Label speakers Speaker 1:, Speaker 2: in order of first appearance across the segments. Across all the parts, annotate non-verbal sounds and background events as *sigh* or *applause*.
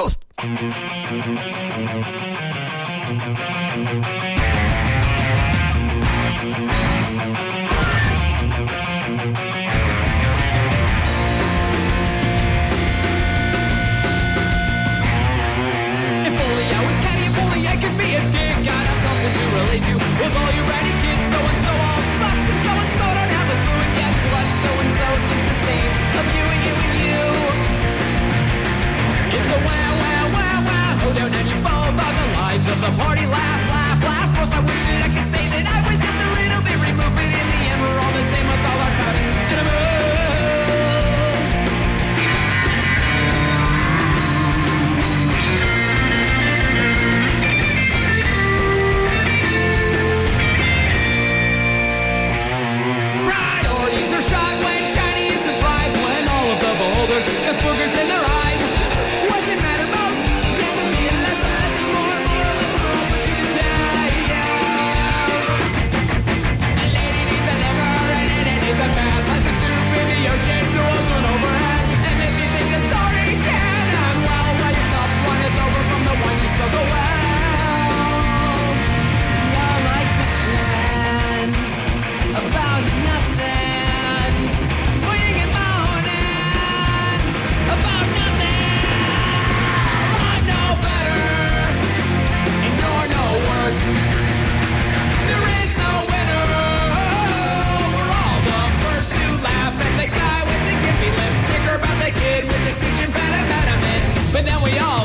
Speaker 1: Toast.
Speaker 2: The party. Laugh, laugh, laugh. Course, I wish that I could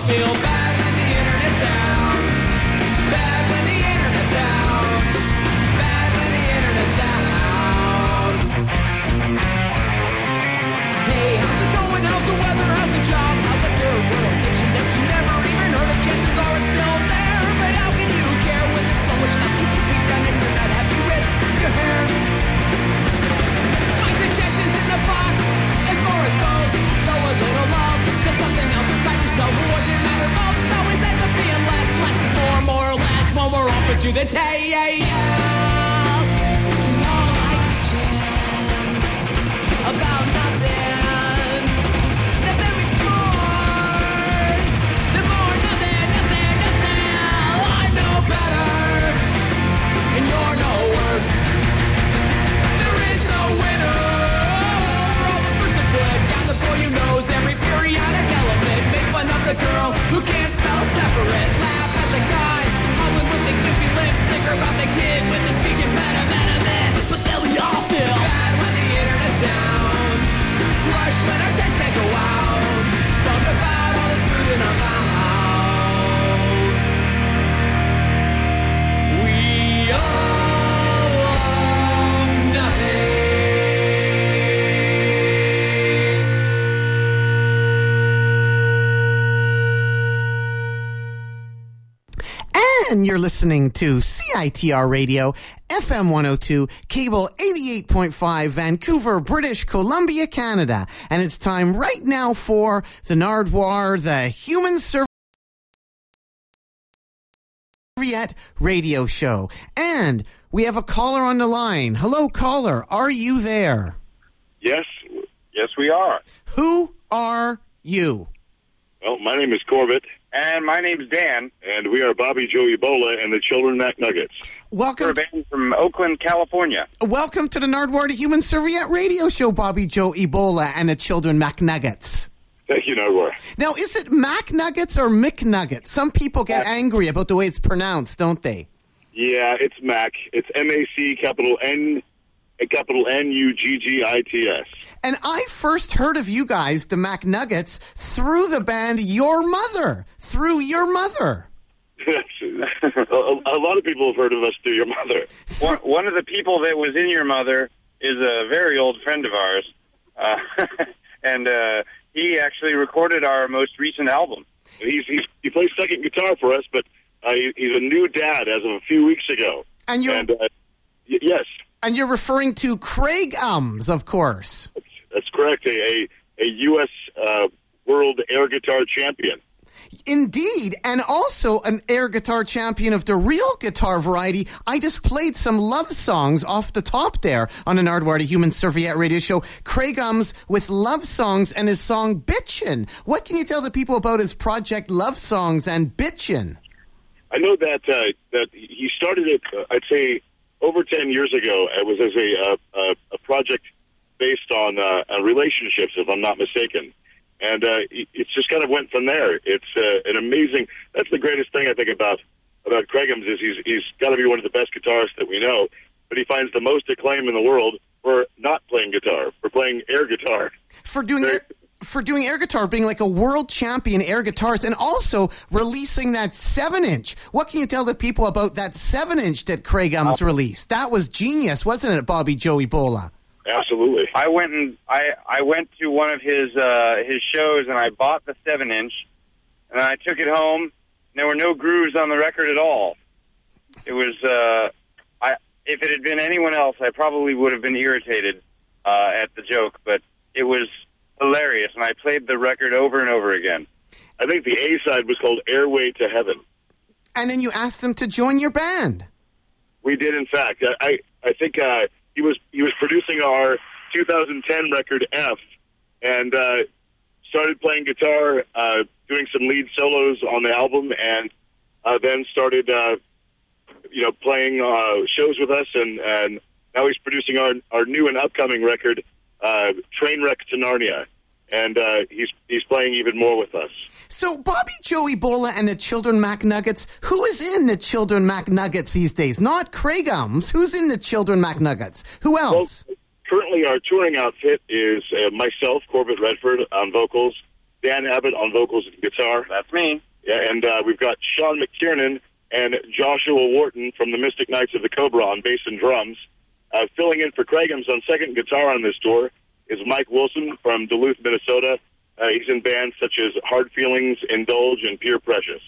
Speaker 2: feel bad element. Make fun of the girl who can't spell separate. Laugh at the guy about the kid with the speech
Speaker 1: listening to CITR Radio, FM 102, cable 88.5, Vancouver, British Columbia, Canada. And it's time right now for the Nardwuar, the Human Serviette Radio Show. And we have a caller on the line. Hello, caller. Are you there?
Speaker 3: Yes, yes, we are.
Speaker 1: Who are you?
Speaker 3: Well, my name is Corbett. And my name's Dan. And we are Bobby Joe Ebola and the Children Macnuggits.
Speaker 1: Welcome.
Speaker 3: We're a band from Oakland, California.
Speaker 1: Welcome to the Nardwuar, the Human Serviette Radio Show, Bobby Joe Ebola and the Children Macnuggits.
Speaker 3: Thank you, Nardwuar.
Speaker 1: Now, is it Mac Nuggets or McNuggets? Some people get angry about the way it's pronounced, don't they?
Speaker 3: Yeah, it's Mac. It's M A C capital N capital N U G G I T S.
Speaker 1: And I first heard of you guys, the Macnuggits, through the band Your Mother. Through Your Mother.
Speaker 3: a, *laughs* a lot of people have heard of us through your mother.
Speaker 4: One, one of the people that was in your mother is a very old friend of ours, uh, *laughs* and uh, he actually recorded our most recent album.
Speaker 3: He's, he's he plays second guitar for us, but uh, he, he's a new dad as of a few weeks ago.
Speaker 1: And you
Speaker 3: and uh, y- yes,
Speaker 1: and you're referring to Craigums, of course.
Speaker 3: that's correct. A a, a U.S. Uh, World Air Guitar Champion.
Speaker 1: Indeed, and also an air guitar champion of the real guitar variety. I just played some love songs off the top there on an Nardwuar the Human Serviette radio show. Craigums with love songs and his song Bitchin'. What can you tell the people about his project Love Songs and Bitchin'?
Speaker 3: I know that uh, that he started it. Uh, I'd say over ten years ago. It was as a uh, a, a project based on uh, uh, relationships, if I'm not mistaken. And uh, it- it's just kind of went from there. It's uh, an amazing. That's the greatest thing I think about about Craigums is he's he's got to be one of the best guitarists that we know. But he finds the most acclaim in the world for not playing guitar, for playing air guitar.
Speaker 1: for doing air, for doing air guitar, being like a world champion air guitarist, and also releasing that seven inch. What can you tell the people about that seven inch that Craigums released? That was genius, wasn't it, Bobby Joe Ebola?
Speaker 3: Absolutely.
Speaker 4: I went and I I went to one of his uh, his shows and I bought the seven inch, and I took it home. And there were no grooves on the record at all. It was uh, I if it had been anyone else, I probably would have been irritated uh, at the joke, but it was hilarious, and I played the record over and over again.
Speaker 3: I think the A side was called Airway to Heaven.
Speaker 1: And then you asked them to join your band.
Speaker 3: We did, in fact. I I, I think uh, he was he was producing our 2010 record F, and uh, started playing guitar, uh, doing some lead solos on the album, and uh, then started uh, you know playing uh, shows with us, and and now he's producing our our new and upcoming record, uh, Trainwreck to Narnia, and uh, he's he's playing even more with us.
Speaker 1: So Bobby Joe Ebola and the Children Macnuggits. Who is in the Children Macnuggits these days? Not Craigums. Who's in the Children Macnuggits? Who
Speaker 3: Well,
Speaker 1: else?
Speaker 3: currently, our touring outfit is uh, myself, Corbett Redford, on vocals, Dan Abbott on vocals and guitar.
Speaker 4: That's me.
Speaker 3: Yeah, and uh, we've got Sean McKiernan and Joshua Wharton from the Mystic Knights of the Cobra on bass and drums. Uh, filling in for Craigums on second guitar on this tour is Mike Wilson from Duluth, Minnesota. Uh, he's in bands such as Hard Feelings, Indulge, and Pure Precious.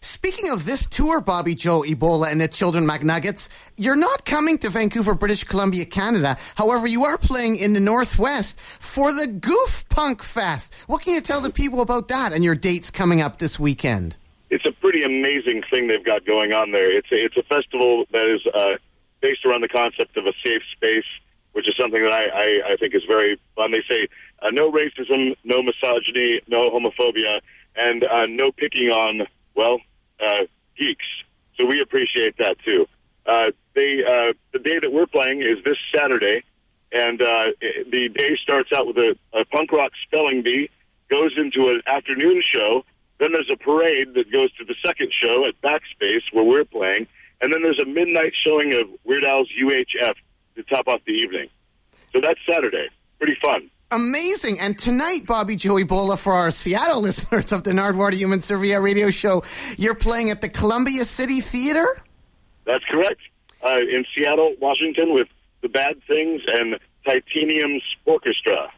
Speaker 1: Speaking of this tour, Bobby Joe Ebola and the Children Macnuggits, you're not coming to Vancouver, British Columbia, Canada. However, you are playing in the Northwest for the Goof Punk Fest. What can you tell the people about that and your dates coming up this weekend?
Speaker 3: it's a pretty amazing thing they've got going on there. It's a, it's a festival that is uh, based around the concept of a safe space, which is something that I, I, I think is very fun. They say uh, no racism, no misogyny, no homophobia, and uh, no picking on well uh, geeks. So we appreciate that too. Uh, they uh, the day that we're playing is this Saturday, and uh, it- the day starts out with a, a punk rock spelling bee, goes into an afternoon show. Then there's a parade that goes to the second show at Backspace where we're playing, and then there's a midnight showing of Weird Al's UHF to top off the evening. So that's Saturday. Pretty fun.
Speaker 1: Amazing. And tonight, Bobby Joe Ebola, for our Seattle *laughs* listeners of the Nardwuar the Human Servia radio show, you're playing at the Columbia City Theater?
Speaker 3: That's correct. Uh, in Seattle, Washington, with the Bad Things and Titanium's Orchestra.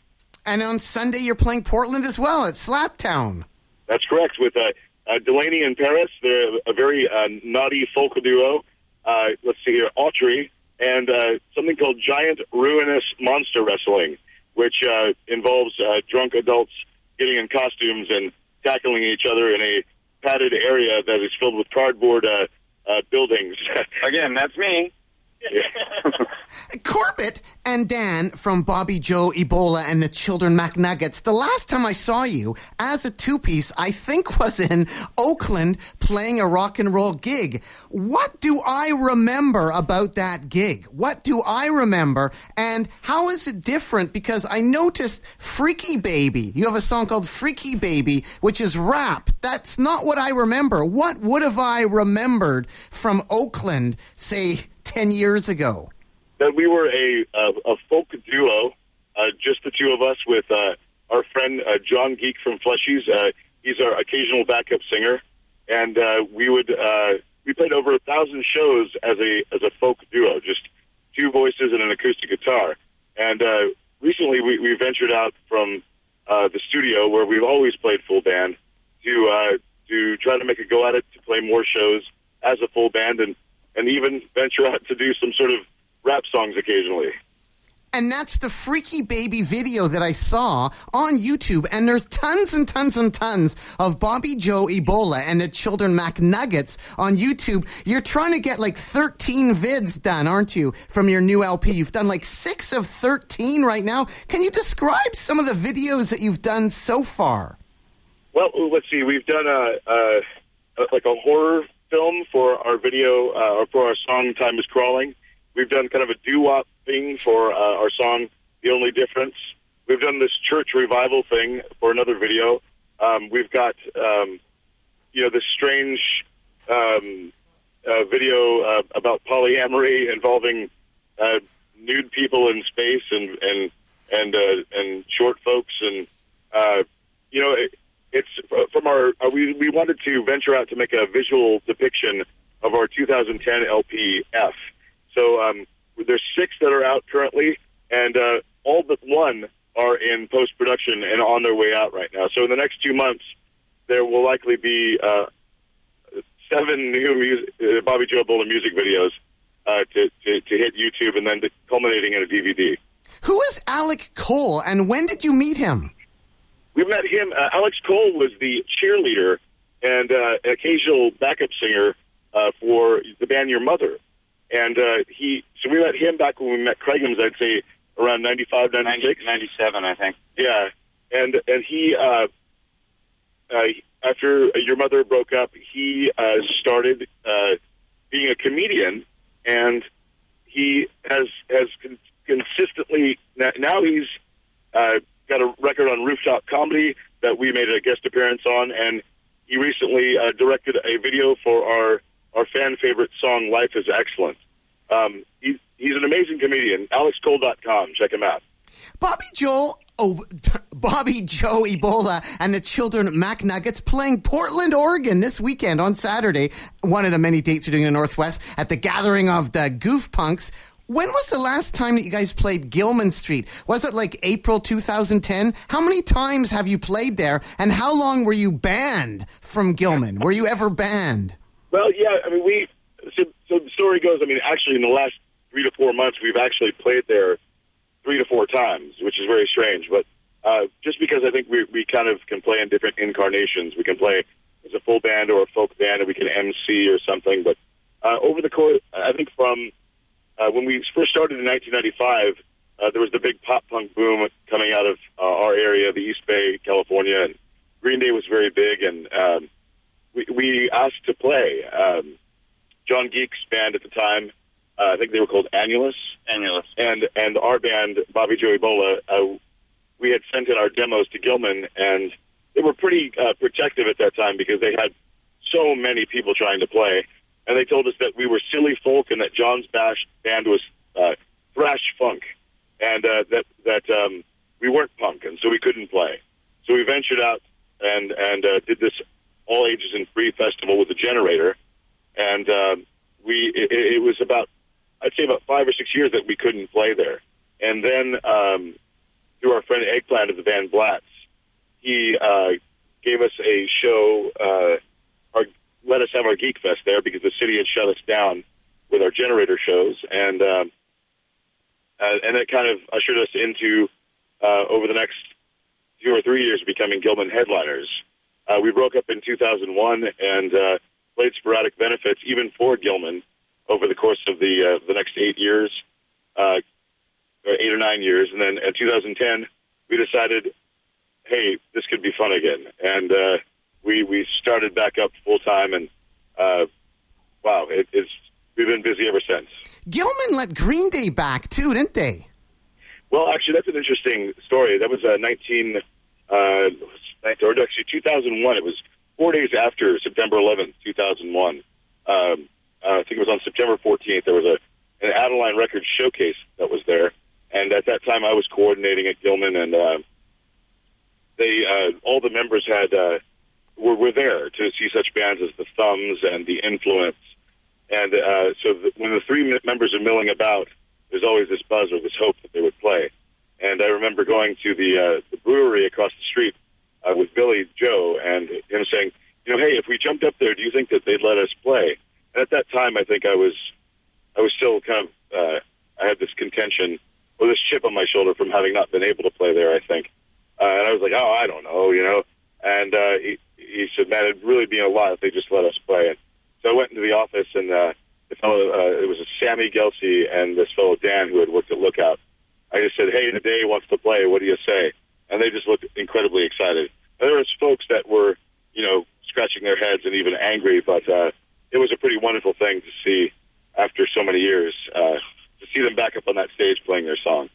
Speaker 1: And on Sunday, you're playing Portland as well at Slaptown.
Speaker 3: That's correct. With uh, uh, Delaney and Paris, they're a very uh, naughty folk duo. Uh, let's see here, Autry, and uh, something called Giant Ruinous Monster Wrestling, which uh, involves uh, drunk adults getting in costumes and tackling each other in a padded area that is filled with cardboard uh, uh, buildings. *laughs*
Speaker 4: Again, that's me. *laughs*
Speaker 1: Corbett and Dan from Bobby Joe Ebola and the Children Macnuggits. The last time I saw you as a two piece, I think *laughs* was in Oakland playing a rock and roll gig. What do I remember about that gig? What do I remember? And how is it different? Because I noticed Freaky Baby. You have a song called Freaky Baby, which is rap. That's not what I remember. What would have I remembered from Oakland, say, 10 years ago?
Speaker 3: that we were a a, a folk duo, uh, just the two of us, with uh, our friend uh, John Geek from Fleshies. Uh, he's our occasional backup singer, and uh, we would uh, we played over a thousand shows as a as a folk duo, just two voices and an acoustic guitar. And recently, we, we ventured out from the studio where we've always played full band to to try to make a go at it to play more shows as a full band and and even venture out to do some sort of rap songs occasionally.
Speaker 1: And that's the freaky baby video that I saw on YouTube. And there's tons and tons and tons of Bobby Joe Ebola and the Children Macnuggits on YouTube. You're trying to get like 13 vids done, aren't you, from your new LP? You've done like six of 13 right now. Can you describe some of the videos that you've done so far?
Speaker 3: Well, let's see. We've done a, a like a horror film for our video uh, or for our song "Time Is Crawling." We've done kind of a doo-wop thing for uh, our song "The Only Difference." We've done this church revival thing for another video. Um, we've got um, you know this strange um, uh, video uh, about polyamory involving uh, nude people in space and and and uh, and short folks and uh, you know it, it's from our uh, we we wanted to venture out to make a visual depiction of our 2010 LP F. So um, there's six that are out currently, and uh, all but one are in post production and on their way out right now. So in the next two months, there will likely be uh, seven new music, uh, Bobby Joe Ebola music videos uh, to, to to hit YouTube, and then culminating in a DVD.
Speaker 1: Who is Alex Cole and when did you meet him?
Speaker 3: We met him. Uh, Alex Cole was the cheerleader and uh, an occasional backup singer uh, for the band Your Mother. And uh, he, so we met him back when we met Craigums, I'd say around 95, 96.
Speaker 4: 97, I think.
Speaker 3: Yeah. And, and he, uh, uh, after Your Mother broke up, he uh, started uh, being a comedian and he has, has con- consistently, now now he's, uh, got a record on Rooftop Comedy that we made a guest appearance on, and he recently uh, directed a video for our our fan favorite song "Life Is Excellent." Um, he's he's an amazing comedian. AlexCole.com. Check him out.
Speaker 1: Bobby Joel. Oh, *laughs* Bobby Joe Ebola and the Children Macnuggits playing Portland, Oregon this weekend on Saturday. One of the many dates you're doing in the Northwest at the gathering of the Goof Punks. When was the last time that you guys played Gilman Street? Was it like April 2010? How many times have you played there? And how long were you banned from Gilman? Were you ever banned?
Speaker 3: Well, yeah. I mean, we. So, so the story goes. I mean, actually, in the last three to four months, we've actually played there three to four times, which is very strange. But uh, just because I think we we kind of can play in different incarnations. We can play as a full band or a folk band, or we can MC or something. But uh, over the course, I think from uh, when we first started in 1995, uh, there was the big pop punk boom coming out of uh, our area, the East Bay, California, and Green Day was very big, and um, we, we asked to play. Um, John Geek's band at the time, uh, I think they were called Annulus,
Speaker 4: Annulus.
Speaker 3: and and our band, Bobby Joe Ebola, uh, we had sent in our demos to Gilman, and they were pretty uh, protective at that time because they had so many people trying to play, and they told us that we were silly folk and that John's bash band was uh, thrash funk, and uh, that that um, we weren't punk, and so we couldn't play. So we ventured out and and uh, did this all ages and free festival with the generator, and uh, we it, it was about I'd say about five or six years that we couldn't play there, and then um, through our friend Eggplant of the band Blatz, he uh, gave us a show. Uh, let us have our Geek Fest there because the city had shut us down with our generator shows, and um, uh, and that kind of ushered us into uh, over the next two or three years becoming Gilman headliners. Uh, we broke up in 2001 and uh, played sporadic benefits even for Gilman over the course of the uh, the next eight years, uh, or eight or nine years, and then in 2010 we decided, hey, this could be fun again, and uh, we we started back up full time, and uh, wow, it, it's we've been busy ever since.
Speaker 1: Gilman let Green Day back too, didn't they?
Speaker 3: Well, actually, that's an interesting story. That was uh, 19, uh, or actually 2001. It was four days after September 11th, 2001. Um, uh, I think it was on September 14th. There was a an Adeline Records showcase that was there, and at that time I was coordinating at Gilman, and uh, they uh, all the members had uh, were were there to see such bands as the Thumbs and the Influents, and uh, so the, when the three members are milling about, there's always this buzz or this hope that they would play. And I remember going to the uh, the brewery across the street uh, with Billie Joe and him saying, you know, hey, if we jumped up there, do you think that they'd let us play? And at that time, I think I was I was still kind of uh, I had this contention or this chip on my shoulder from having not been able to play there. I think, uh, and I was like, oh, I don't know, you know. And uh, he, he said, man, it'd really be a lot if they just let us play it. So I went into the office, and uh, the fellow, uh, it was a Sammy Gelsey and this fellow Dan who had worked at Lookout. I just said, hey, the day wants to play. What do you say? And they just looked incredibly excited. And there was folks that were, you know, scratching their heads and even angry, but uh, it was a pretty wonderful thing to see after so many years uh, to see them back up on that stage playing their songs.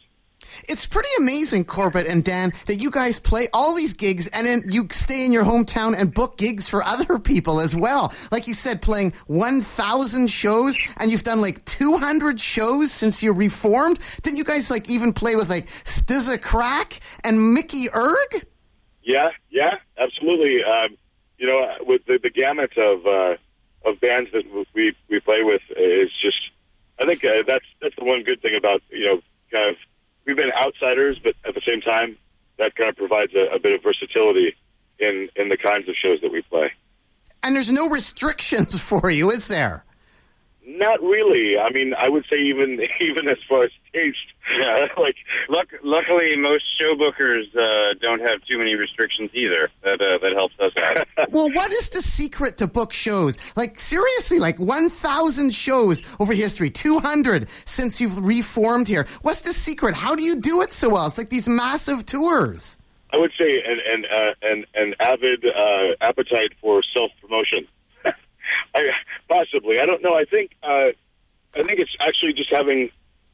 Speaker 1: It's pretty amazing, Corbett and Dan, that you guys play all these gigs and then you stay in your hometown and book gigs for *laughs* other people as well. Like you said, playing 1,000 shows and you've done like 200 shows since you reformed. Didn't you guys like even play with like Stizza Crack and Mickey Erg?
Speaker 3: Yeah, yeah, absolutely. Um, you know, with the, the gamut of uh, of bands that we we play with is just, I think uh, that's that's the one good thing about you know, kind of we've been outsiders, but at the same time, that kind of provides a, a bit of versatility in in the kinds of shows that we play.
Speaker 1: And there's no restrictions *laughs* for you, is there?
Speaker 3: Not really. I mean, I would say even *laughs* even as far as taste,
Speaker 4: Yeah. *laughs*
Speaker 3: like
Speaker 4: Luck, luckily, most show bookers uh, don't have too many restrictions either. That uh, that helps us out. *laughs*
Speaker 1: well, what is the secret to book shows? Like, seriously, like 1,000 shows over history, 200 since you've reformed here. What's the secret? How do you do it so well? It's like these massive tours.
Speaker 3: I would say an an uh, an, an avid uh, appetite for self promotion. *laughs* I possibly. I don't know. I think uh, I think it's actually just having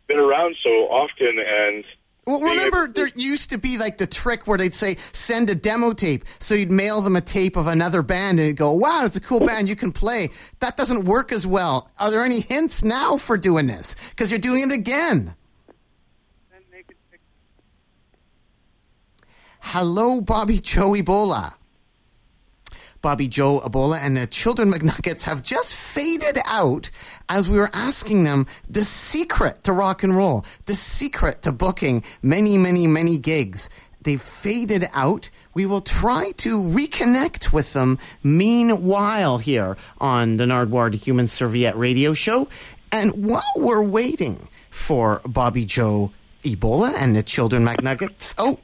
Speaker 3: been around so often and
Speaker 1: Well, remember, there used to be like the trick where they'd say, send a demo tape. So you'd mail them a tape of another band and go, wow, it's a cool band you can play. That doesn't work as well. Are there any hints now for doing this? Because you're doing it again. Hello, Bobby Joe Ebola. Bobby Joe Ebola and the Children Macnuggits have just faded out as we were asking them the secret to rock and roll, the secret to booking many, many, many gigs. They've faded out. We will try to reconnect with them meanwhile here on the Nardwuar the Human Serviette radio show. And while we're waiting for Bobby Joe Ebola and the Children Macnuggits, oh,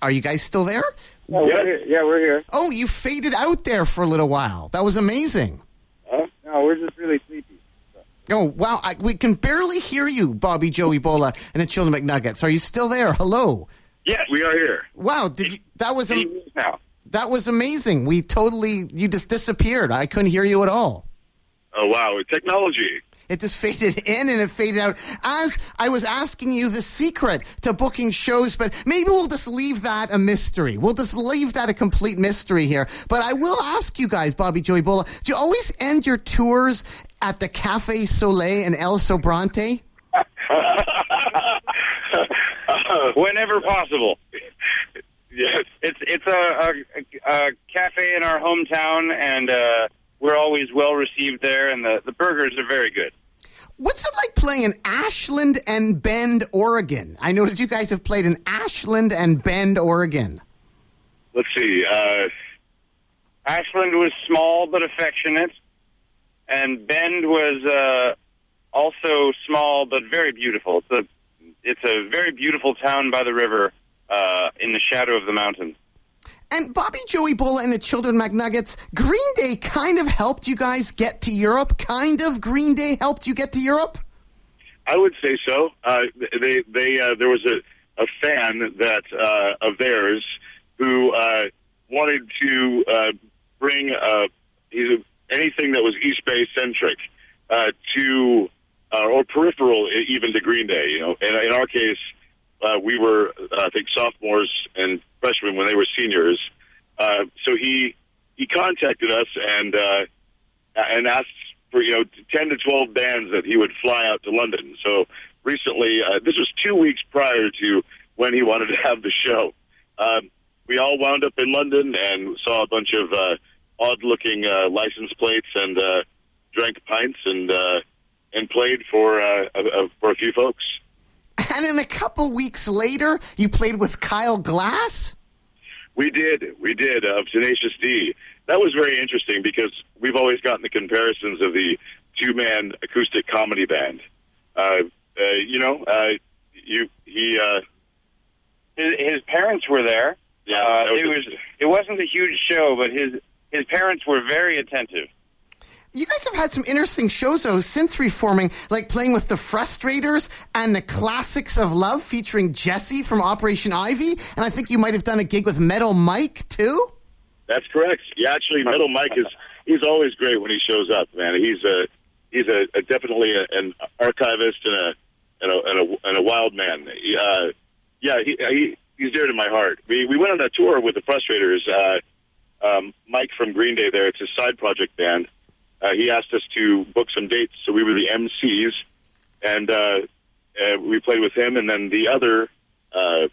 Speaker 1: are you guys still there?
Speaker 4: Yeah, we're here. yeah, we're here.
Speaker 1: Oh, you faded out there for a little while. That was amazing.
Speaker 4: Huh? No, we're just really sleepy.
Speaker 1: Oh, wow. I, we can barely hear you, Bobby Joe Ebola and the Children Macnuggits. Are you still there? Hello.
Speaker 3: yes, we are here.
Speaker 1: Wow. Did you, that was am-
Speaker 4: now.
Speaker 1: that was amazing. We totally you just disappeared. I couldn't hear you at all.
Speaker 3: Oh wow, technology.
Speaker 1: It just faded *laughs* in and it faded out as I was asking you the secret to booking shows, but maybe we'll just leave that a mystery. We'll just leave that a complete mystery here. But I will ask you guys, Bobby Joe Ebola, do you always end your tours at the Cafe Soleil in El Sobrante? *laughs*
Speaker 4: Whenever possible.
Speaker 3: Yes.
Speaker 4: It's it's a, a, a cafe in our hometown, and uh, we're always well received there, and the, the burgers are very good.
Speaker 1: What's it like playing in Ashland and Bend, Oregon? I noticed you guys have played in Ashland and Bend, Oregon.
Speaker 3: Let's see. Uh,
Speaker 4: Ashland was small but affectionate, and Bend was uh, also small but very beautiful. It's a it's a very beautiful town by the river, uh, in the shadow of the mountains.
Speaker 1: And Bobby Joe Ebola and the Children Macnuggits, Green Day kind of helped you guys get to Europe. Kind of Green Day helped you get to Europe.
Speaker 3: I would say so. Uh, they they uh, there was a, a fan that uh, of theirs who uh, wanted to uh, bring uh, anything that was East Bay centric to or peripheral even to Green Day. You know, and in our case, we were I think sophomores and freshmen when they were seniors. Uh, so he he contacted us and uh, and asked for you know ten to twelve bands that he would fly out to London. So recently, uh, this was two weeks prior to when he wanted to have the show. Um, we all wound up in London and saw a bunch of uh, odd-looking uh, license plates and uh, drank pints and uh, and played for uh, a, for a few folks.
Speaker 1: And then a couple weeks later, you played with Kyle Gass.
Speaker 3: We did, we did of Tenacious D. That was very interesting because we've always gotten the comparisons of the two-man acoustic comedy band. Uh, uh, you know, uh, you he uh,
Speaker 4: His, his parents were there.
Speaker 3: Yeah,
Speaker 4: uh,
Speaker 3: was
Speaker 4: it was. It wasn't a huge show, but his his parents were very attentive.
Speaker 1: You guys have had some interesting shows though since reforming, like playing with the Frustrators and the Classics of Love featuring Jesse from Operation Ivy, and I think you might have done a gig with Metal Mike too.
Speaker 3: That's correct. Yeah, actually, Metal Mike is he's always great when he shows up, man. He's a he's a, a definitely a, an archivist and a and a and a, and a wild man. Uh, yeah, he, he he's dear to my heart. We we went on a tour with the Frustrators. Uh, um, Mike from Green Day, there, it's his side project band. Uh, he asked us to book some dates, so we were the MCs, and uh, uh, we played with him. And then the other, uh,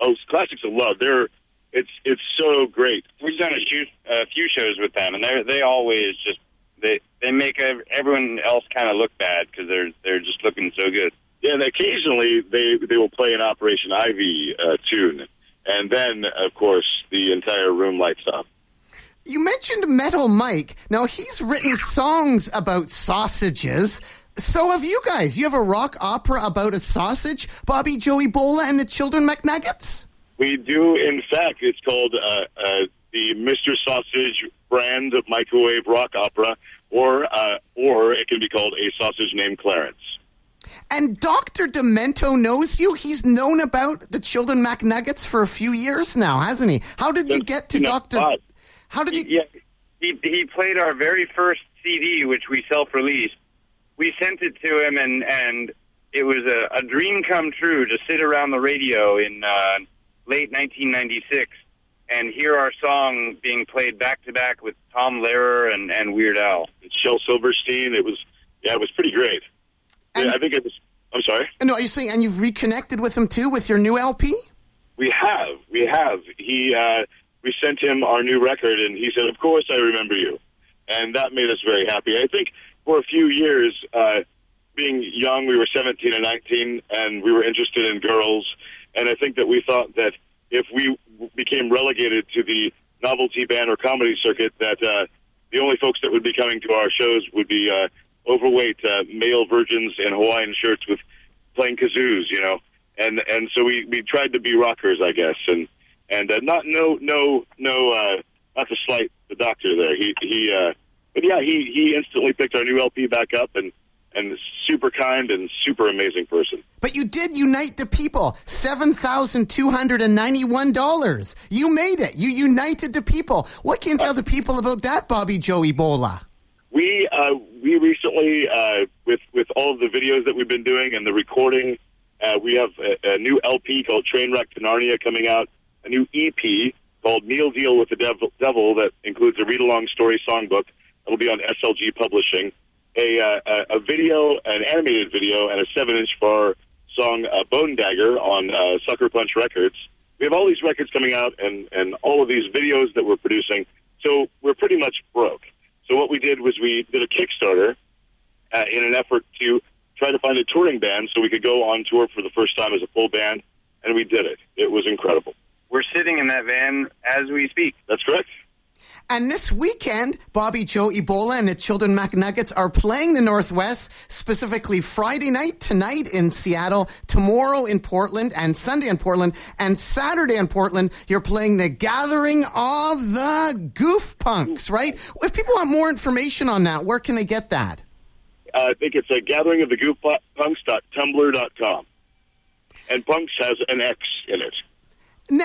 Speaker 3: oh, Classics of Love. They're it's it's so great.
Speaker 4: We've done a few, a few shows with them, and they they always just they they make everyone else kind of look bad because they're they're just looking so good.
Speaker 3: Yeah, and occasionally they they will play an Operation Ivy uh, tune, and then of course the entire room lights up.
Speaker 1: You mentioned Metal Mike. Now he's written songs about sausages. So have you guys. You have a rock opera about a sausage, Bobby Joe Ebola and the Children Macnuggits.
Speaker 3: We do, in fact, it's called uh, uh, the Mr. Sausage brand of microwave rock opera, or uh, or it can be called a sausage named Clarence.
Speaker 1: And Dr. Demento knows you. He's known about the Children Macnuggits for a few years now, hasn't he? How did you get to Dr.
Speaker 3: Bob,
Speaker 1: How did you
Speaker 4: Yeah, he he played our very first CD, which we self-released. We sent it to him, and and it was a, a dream come true to sit around the radio in uh, late 1996 and hear our song being played back to back with Tom Lehrer and, and Weird Al.
Speaker 3: Shel Silverstein. It was yeah, it was pretty great.
Speaker 1: And-
Speaker 3: yeah, I think it was. I'm sorry.
Speaker 1: No, are you're saying and you've reconnected with him too with your new LP?
Speaker 3: We have, we have. He, uh, we sent him our new record, and he said, "Of course, I remember you," and that made us very happy. I think for a few years, uh, being young, we were 17 and 19, and we were interested in girls, and I think that we thought that if we became relegated to the novelty band or comedy circuit, that uh, the only folks that would be coming to our shows would be uh, overweight uh, male virgins in Hawaiian shirts with playing kazoos, you know. And and so we we tried to be rockers, I guess, and and uh, not no no no uh, not to slight the doctor there. He he uh, but yeah, he he instantly picked our new LP back up and and super kind and super amazing person.
Speaker 1: But you did unite the people. $7,291. You made it. You united the people. What can you tell the people about that, Bobby Joe Ebola?
Speaker 3: We uh, we recently uh, with with all of the videos that we've been doing and the recording, uh, we have a, a new LP called Trainwreck to Narnia coming out, a new EP called Meal Deal with the Devil, Devil that includes a read along story songbook. It'll be on SLG Publishing. A, uh, a video, an animated video, and a seven inch bar song, uh, Bone Dagger, on uh, Sucker Punch Records. We have all these records coming out and, and all of these videos that we're producing. So we're pretty much broke. So what we did was we did a Kickstarter uh, in an effort to try to find a touring band so we could go on tour for the first time as a full band, and we did it. It was incredible.
Speaker 4: We're sitting in that van as we speak.
Speaker 3: That's correct.
Speaker 1: And this weekend, Bobby Joe Ebola and the Children Macnuggits are playing the Northwest, specifically Friday night, tonight in Seattle, tomorrow in Portland, and Sunday in Portland, and Saturday in Portland, you're playing the Gathering of the Goof Punks, right? If people want more information on that, where can they get that?
Speaker 3: Uh, I think it's a gathering of the goofpunks.tumblr.com. And punks has an X in it.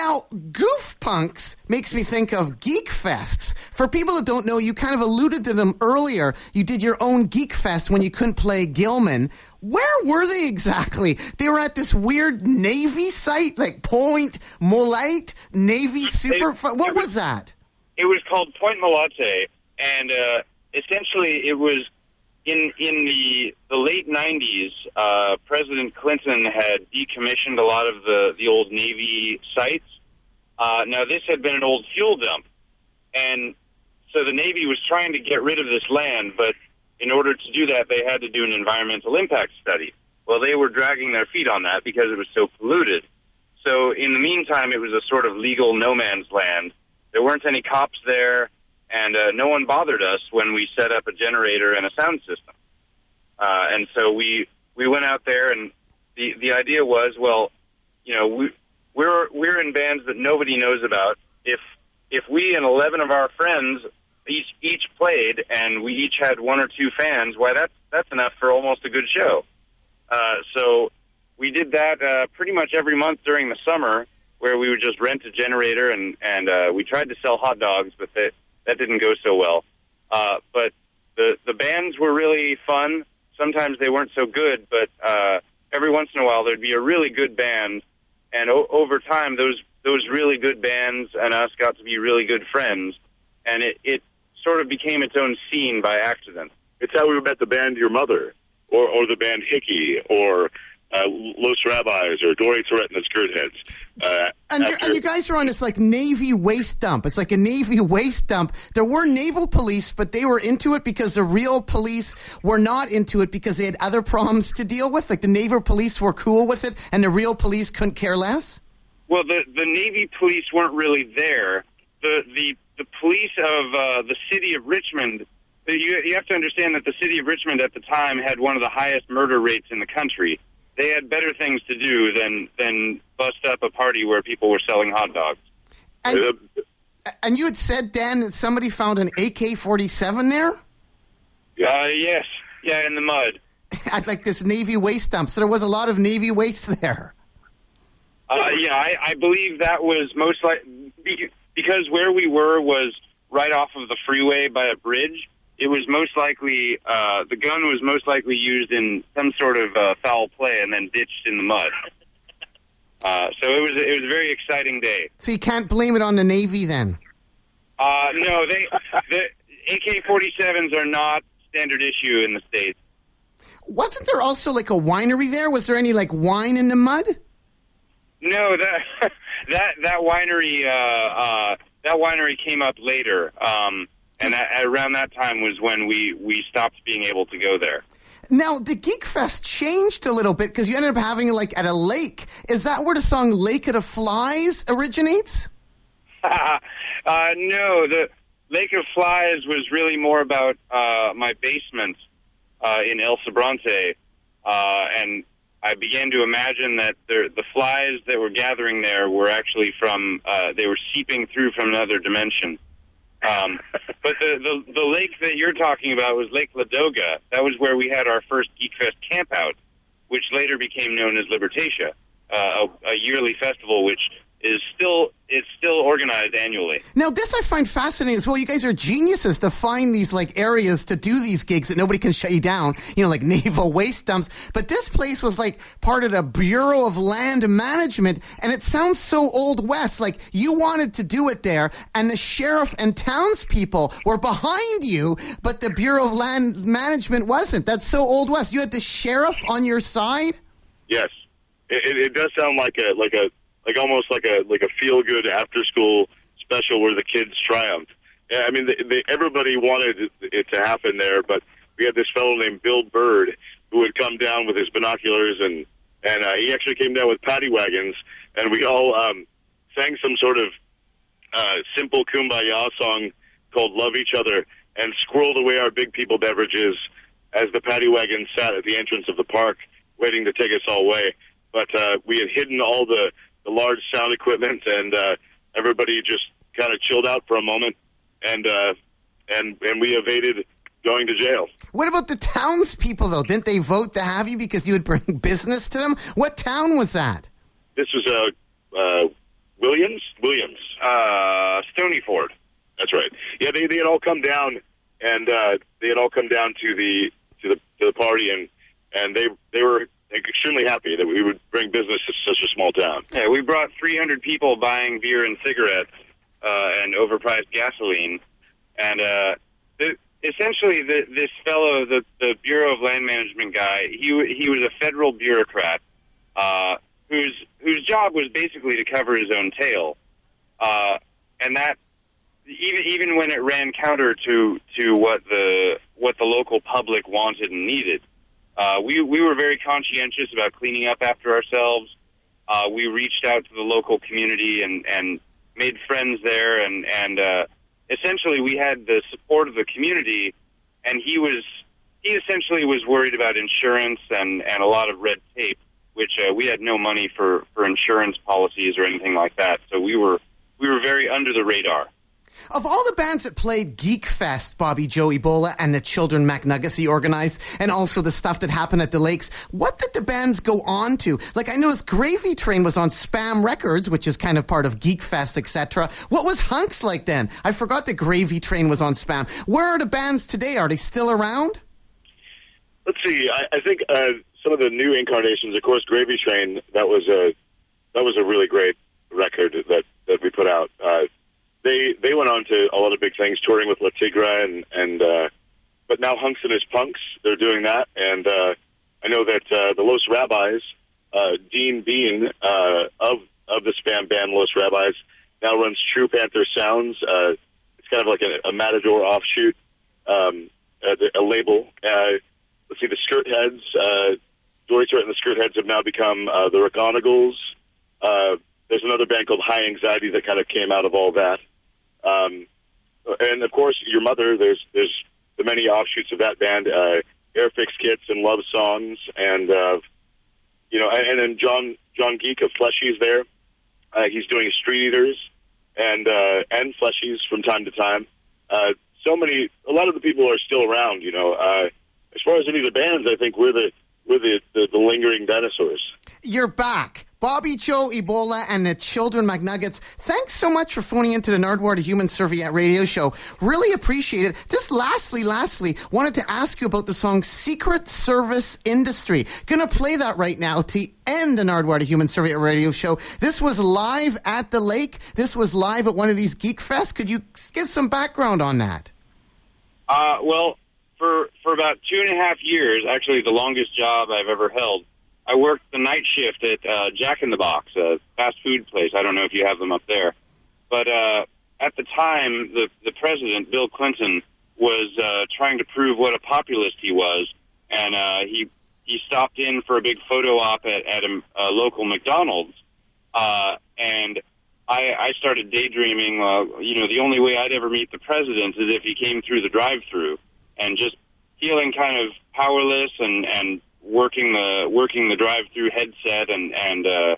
Speaker 1: Now, Goof Punks makes me think of Geek Fests. For people that don't know, you kind of alluded to them earlier. You did your own Geek Fest when you couldn't play Gilman. Where were they exactly? They were at this weird Navy site, like Point Molate Navy Super. Fu- what was that?
Speaker 4: It was called Point Molate, and uh, essentially it was in in the the late '90s. Uh, President Clinton had decommissioned a lot of the the old Navy sites. Uh, now this had been an old fuel dump, and so the Navy was trying to get rid of this land, but in order to do that, they had to do an environmental impact study. Well, they were dragging their feet on that because it was so polluted. So in the meantime, it was a sort of legal no man's land. There weren't any cops there, and uh, no one bothered us when we set up a generator and a sound system. Uh, and so we we went out there, and the the idea was, well, you know, we we're we're in bands that nobody knows about. If if we and eleven of our friends each each played and we each had one or two fans, why that's that's enough for almost a good show. Uh, so we did that uh, pretty much every month during the summer, where we would just rent a generator and and uh, we tried to sell hot dogs, but that that didn't go so well. Uh, but the the bands were really fun. Sometimes they weren't so good, but uh, every once in a while there'd be a really good band, and o- over time those those really good bands and us got to be really good friends, and it it sort of became its own scene by accident.
Speaker 3: It's how we met the band Your Mother, or or the band Hickey, or uh, Los Rabbis, or Dory Tourette and the Skirtheads. Uh,
Speaker 1: And,
Speaker 3: after-
Speaker 1: and you guys are on this like Navy waste dump. It's like a Navy *laughs* waste dump. There were naval police, but they were into it because the real police were not into it because they had other problems to deal with. Like the naval police were cool with it, and the real police couldn't care less.
Speaker 4: Well, the the Navy police weren't really there. The the the police of uh, the city of Richmond. You you have to understand that the city of Richmond at the time had one of the highest murder rates in the country. They had better things to do than than bust up a party where people were selling hot dogs.
Speaker 1: And,
Speaker 3: uh,
Speaker 1: and you had said, Dan, that somebody found an AK 47 there
Speaker 4: Uh, yes, yeah, in the mud. *laughs*
Speaker 1: at like this Navy waste dump. So there was a lot of Navy waste there.
Speaker 4: Uh, yeah, I, I believe that was most like because where we were was right off of the freeway by a bridge. It was most likely uh, the gun was most likely used in some sort of uh, foul play and then ditched in the mud. Uh, so it was it was a very exciting day.
Speaker 1: So you can't blame it on the Navy then.
Speaker 4: Uh, no, they the AK-47s are not standard issue in the states.
Speaker 1: Wasn't there also like a winery there? Was there any like wine in the mud?
Speaker 4: No, that *laughs* that that winery uh, uh, that winery came up later, um, and at, around that time was when we we stopped being able to go there.
Speaker 1: Now, the Geek Fest changed a little bit because you ended up having it like at a lake. Is that where the song Lake of the Flies originates? *laughs*
Speaker 4: uh, no, the Lake of Flies was really more about uh, my basement uh, in El Sobrante, uh, and I began to imagine that the, the flies that were gathering there were actually from uh, they were seeping through from another dimension. Um, but the, the the lake that you're talking about was Lake Ladoga. That was where we had our first Geek Fest campout, which later became known as Libertatia, uh, a, a yearly festival which is still it's still organized annually.
Speaker 1: Now, this I find fascinating as well. You guys are geniuses to find these like areas to do these gigs that nobody can shut you down. You know, like *laughs* naval waste dumps. But this place was like part of the Bureau of Land Management, and it sounds so old west. Like you wanted to do it there, and the sheriff and townspeople were behind you, but the Bureau of Land Management wasn't. That's so old west. You had the sheriff on your side.
Speaker 3: Yes, it, it, it does sound like a like a like almost like a like a feel good after school special where the kids triumphed. Yeah, I mean, they, they, everybody wanted it, it to happen there, but we had this fellow named Bill Bird who would come down with his binoculars and and uh, he actually came down with paddy wagons, and we all um, sang some sort of uh, simple kumbaya song called "Love Each Other" and squirreled away our big people beverages as the paddy wagon sat at the entrance of the park, waiting to take us all away. But uh, we had hidden all the, the large sound equipment, and uh, everybody just kind of chilled out for a moment, and uh, and and we evaded going to jail.
Speaker 1: What about the townspeople though? Didn't they vote to have you because you would bring *laughs* business to them? What town was that?
Speaker 3: This was uh, uh, Williams. Williams.
Speaker 4: Uh, Stonyford.
Speaker 3: That's right. Yeah, they they had all come down, and uh, they had all come down to the to the to the party, and and they they were extremely happy that we would bring business to such a small town.
Speaker 4: Yeah, we brought 300 people buying beer and cigarettes uh, and overpriced gasoline, and uh, the, essentially the, this fellow, the, the Bureau of Land Management guy, he he was a federal bureaucrat uh, whose whose job was basically to cover his own tail, uh, and that even even when it ran counter to to what the what the local public wanted and needed. Uh, we we were very conscientious about cleaning up after ourselves. Uh, we reached out to the local community and and made friends there, and and uh, essentially we had the support of the community. And he was he essentially was worried about insurance and and a lot of red tape. which uh, we had no money for for insurance policies or anything like that. So we were we were very under the radar.
Speaker 1: Of all the bands that played Geek Fest, Bobby Joe Ebola and the Children Macnuggits he organized, and also the stuff that happened at the lakes, what did the bands go on to? Like I noticed Gravy Train was on Spam Records, which is kind of part of Geek Fest, etc. What was Hunks like then? I forgot that Gravy Train was on Spam. Where are the bands today? Are they still around?
Speaker 3: Let's see. I, I think uh, some of the new incarnations, of course, Gravy Train. That was a that was a really great record that that we put out. Uh, they they went on to a lot of big things, touring with Le Tigre and and uh, but now Hunx and his Punx, they're doing that, and uh, I know that uh, the Los Rabbis, uh, Dean Bein uh, of of the spam band Los Rabbis, now runs True Panther Sounds. Uh, it's kind of like a, a Matador offshoot, um, a, a label. Uh, let's see, the Skirt Heads, uh, Dory Stewart and the Skirt Heads have now become uh, the Reconagles. Uh, there's another band called High Anxiety that kind of came out of all that. Um, and of course, your mother. There's there's the many offshoots of that band, uh, Airfix Kits and Love Songs, and uh, you know, and, and then John John Geek of Fleshies there. Uh, he's doing Street Eaters and uh, and Fleshies from time to time. Uh, so many, a lot of the people are still around. You know, uh, as far as any of the bands, I think we're the we're the, the, the lingering dinosaurs.
Speaker 1: You're back. Bobby Joe Ebola and the Children Macnuggits. Thanks so much for phoning into the Nardwuar to Human Serviette radio show. Really appreciate it. Just lastly, lastly, wanted to ask you about the song Secret Service Industry. Gonna play that right now to end the Nardwuar to Human Serviette radio show. This was live at the lake. This was live at one of these Geek Fests. Could you give some background on that?
Speaker 4: Uh, well, for for about two and a half years, actually the longest job I've ever held, I worked the night shift at uh, Jack in the Box, a fast food place. I don't know if you have them up there, but uh, at the time, the the president, Bill Clinton, was uh, trying to prove what a populist he was, and uh, he he stopped in for a big photo op at, at a, a local McDonald's, uh, and I, I started daydreaming. Uh, you know, the only way I'd ever meet the president is if he came through the drive-through, and just feeling kind of powerless and and working the working the drive-through headset and and uh,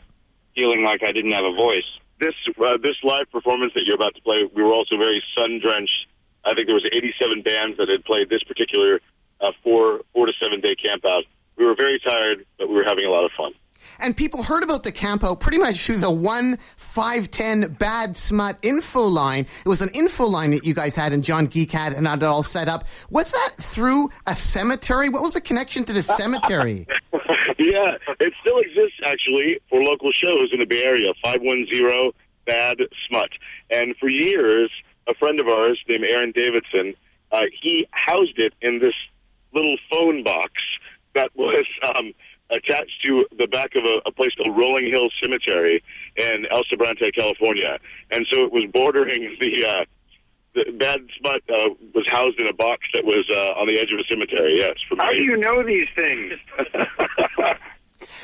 Speaker 4: feeling like I didn't have a voice.
Speaker 3: This uh, this live performance that you're about to play, we were also very sun drenched. I think there was 87 bands that had played this particular uh, four four to seven day camp out. We were very tired, but we were having a lot of fun.
Speaker 1: And people heard about the camp out pretty much through the one five ten bad smut info line. It was an info line that you guys had and John Geek had and had it all set up. Was that through a cemetery? What was the connection to the cemetery? *laughs*
Speaker 3: yeah, it still exists actually for local shows in the Bay Area. Five one zero Bad Smut, and for years, a friend of ours named Aaron Davidson, uh, he housed it in this little phone box that was um, attached to the back of a, a place called Rolling Hill Cemetery in El Sobrante, California, and so it was bordering the. Uh, the Bad Smut uh, was housed in a box that was uh, on the edge of a cemetery. Yes, from
Speaker 4: How do you know these things?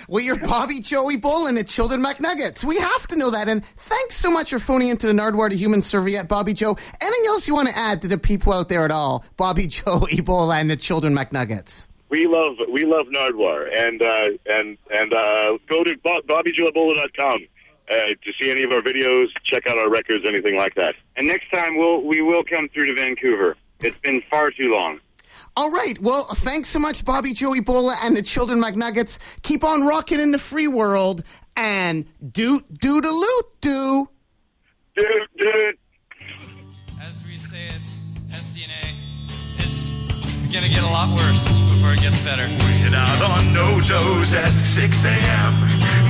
Speaker 1: Well, you're Bobby Joe Ebola at Children Macnuggits. We have to know that. And thanks so much for phoning into the Nardwuar to Human Serviette, Bobby Joe. Anything else you want to add to the people out there at all? Bobby *laughs* Joe Ebola and the Children Macnuggits.
Speaker 3: We love we love Nardwuar and uh, and and uh, go to Bob, BobbyJoeEbola.com uh, to see any of our videos, check out our records, anything like that.
Speaker 4: and next time we'll we will come through to Vancouver. It's been far too long.
Speaker 1: All right. Well, thanks so much, Bobby Joe Ebola and the Children Macnuggits. Keep on rocking in the free world and doot doot a loot do.
Speaker 3: Dude, dude.
Speaker 5: As we say it, SDNA, it's gonna get a lot worse before it gets better.
Speaker 6: We get out on no dose at 6 a.m.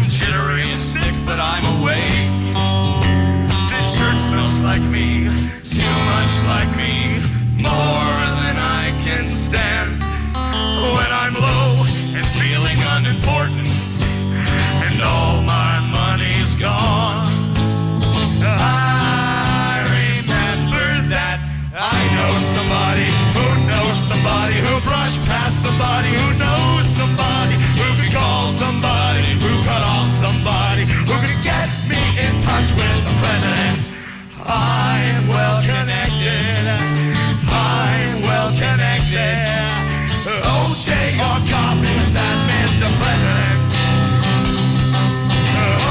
Speaker 6: Jittery and sick, but I'm awake. This shirt smells like me, too much like me, more than I can stand. When I'm low and feeling unimportant, and all my money's gone. somebody who brushed past somebody who knows somebody who could call somebody who cut off somebody who could get me in touch with the president. I am well connected. I am well connected. OJ or copy with that Mr. President.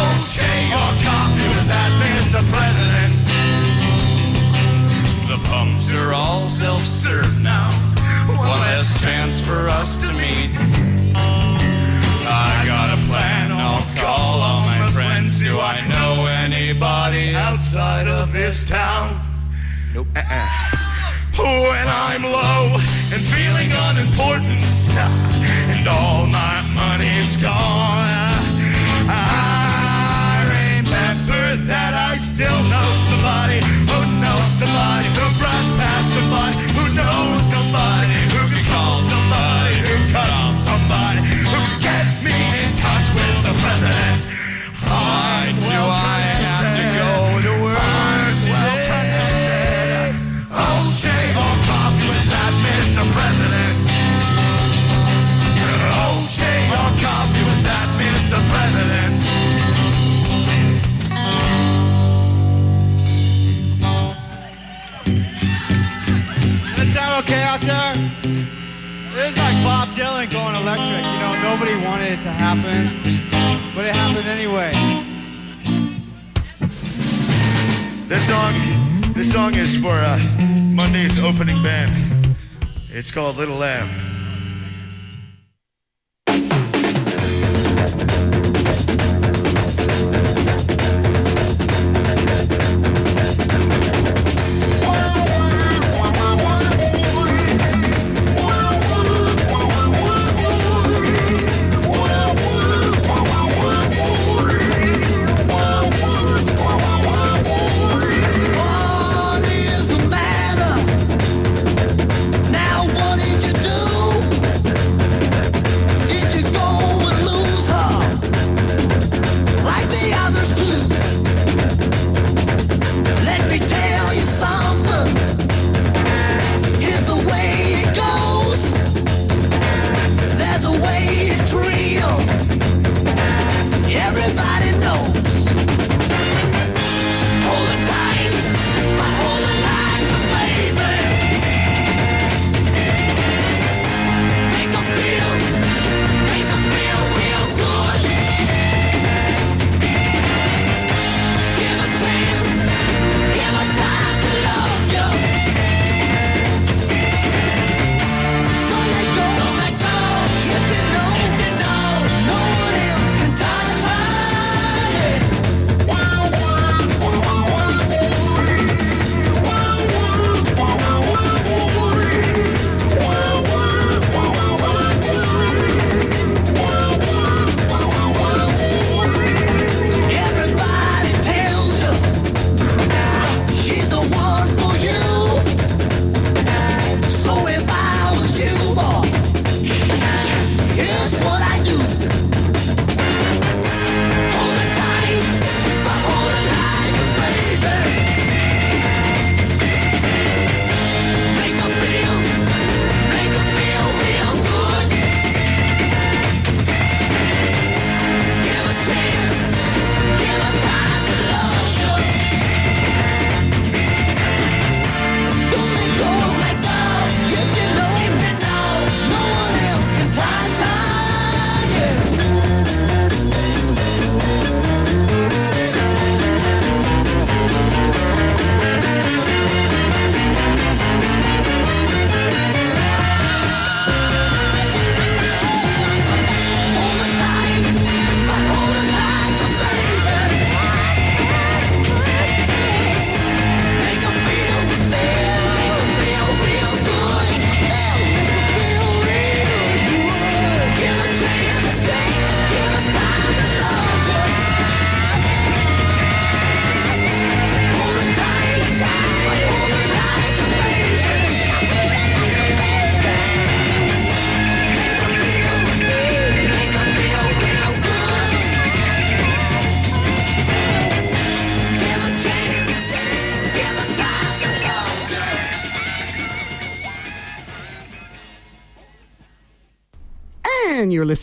Speaker 6: OJ or copy with that Mr. President. The pumps are all
Speaker 7: self-serve now. One less chance for us to meet. I got a plan, I'll call all my friends. Do I know anybody outside of this town? Nope. Uh-uh. When I'm low and feeling unimportant, and all my money's gone, I remember that I still know somebody oh, who knows somebody
Speaker 8: electric. You know, nobody wanted it to happen, but it happened anyway.
Speaker 7: This song, this song is for uh, Monday's opening band. It's called Little Lamb.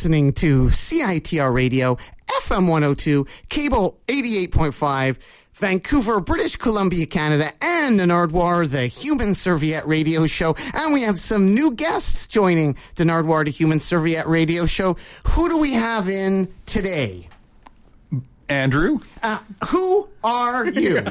Speaker 1: Listening to CITR Radio, FM 102, cable 88.5, Vancouver, British Columbia, Canada, and the Nardwuar, the Human Serviette Radio Show. And we have some new guests joining the Nardwuar, the Human Serviette Radio Show. Who do we have in today?
Speaker 9: Andrew,
Speaker 1: Uh, who are you?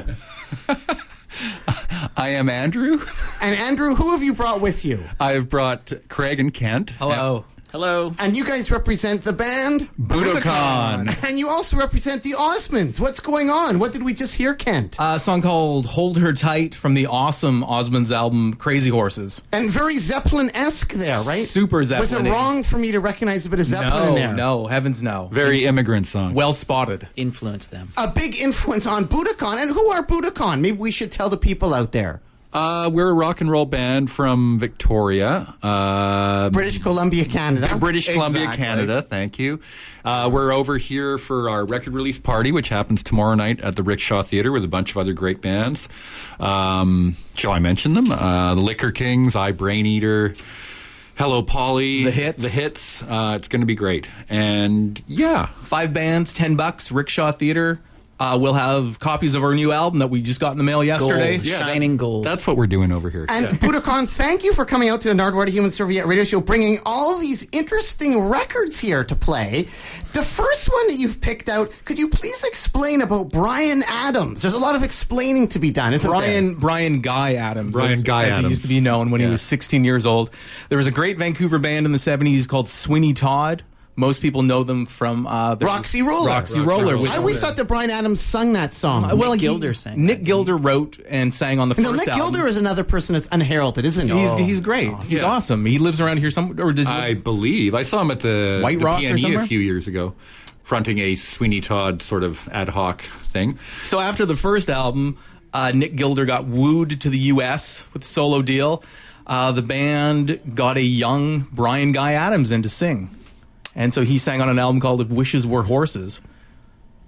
Speaker 1: *laughs*
Speaker 9: I am Andrew.
Speaker 1: And Andrew, who have you brought with you?
Speaker 9: I've brought Craig and Kent.
Speaker 8: Hello.
Speaker 2: Hello.
Speaker 1: And you guys represent the band?
Speaker 9: Budokan.
Speaker 1: And you also represent the Osmonds. What's going on? What did we just hear, Kent?
Speaker 10: Uh, a song called Hold Her Tight from the awesome Osmonds album Crazy Horses.
Speaker 1: and very Zeppelin-esque there, right?
Speaker 10: Super Zeppelin.
Speaker 1: Was it wrong for me to recognize a bit of Zeppelin
Speaker 10: no,
Speaker 1: there?
Speaker 10: no, heavens no.
Speaker 9: Very immigrant song.
Speaker 10: Well spotted.
Speaker 2: Influence them.
Speaker 1: A big influence on Budokan. And who are Budokan? Maybe we should tell the people out there.
Speaker 9: Uh, we're a rock and roll band from Victoria, uh,
Speaker 1: British Columbia, Canada.
Speaker 9: British Columbia,
Speaker 10: Exactly.
Speaker 9: Canada. Thank you. Uh, we're over here for our record release party, which happens tomorrow night at the Rickshaw Theater with a bunch of other great bands. Um, shall I mention them? Uh, the Liquor Kings, I Brain Eater. Hello, Polly.
Speaker 10: The Hits.
Speaker 9: The hits. Uh, it's going to be great. And yeah,
Speaker 10: Five bands, ten bucks, Rickshaw Theater. Uh, we'll have copies of our new album that we just got in the mail yesterday.
Speaker 2: Gold. Shining gold.
Speaker 9: that's what we're doing over here.
Speaker 1: And Budokan, thank you for coming out to the Nardwuar Human Serviette radio show, bringing all these interesting records here to play. The first one that you've picked out, could you please explain about Bryan Adams? There's a lot of explaining to be done, isn't
Speaker 10: Bryan
Speaker 1: there?
Speaker 10: Bryan Guy Adams.
Speaker 9: Bryan
Speaker 10: as,
Speaker 9: Guy
Speaker 10: as
Speaker 9: Adams.
Speaker 10: he used to be known when
Speaker 9: Yeah.
Speaker 10: he was 16 years old. There was a great Vancouver band in the 70s called Sweeney Todd. Most people know them from uh, the
Speaker 1: Roxy Roller.
Speaker 10: Roxy,
Speaker 9: Roxy
Speaker 10: Roller.
Speaker 9: Roller.
Speaker 1: I always thought that Bryan Adams sung that song.
Speaker 10: Uh, well,
Speaker 2: Nick
Speaker 10: he-
Speaker 2: Gilder sang
Speaker 10: Nick
Speaker 2: that.
Speaker 10: Gilder wrote and sang on the
Speaker 1: no,
Speaker 10: first
Speaker 1: Nick
Speaker 10: album.
Speaker 1: Gilder is another person that's unheralded, isn't he?
Speaker 10: He's, he's great. He's
Speaker 9: Yeah.
Speaker 10: awesome. He lives around here some or does he
Speaker 9: I believe I saw him at the,
Speaker 10: White
Speaker 9: the
Speaker 10: Rock or
Speaker 9: PNE
Speaker 10: somewhere?
Speaker 9: a few years ago, fronting a Sweeney Todd sort of ad hoc thing.
Speaker 10: So after the first album, uh, Nick Gilder got wooed to the U.S. with a solo deal. Uh, the band got a young Bryan Guy Adams in to sing, and so he sang on an album called "If Wishes Were Horses,"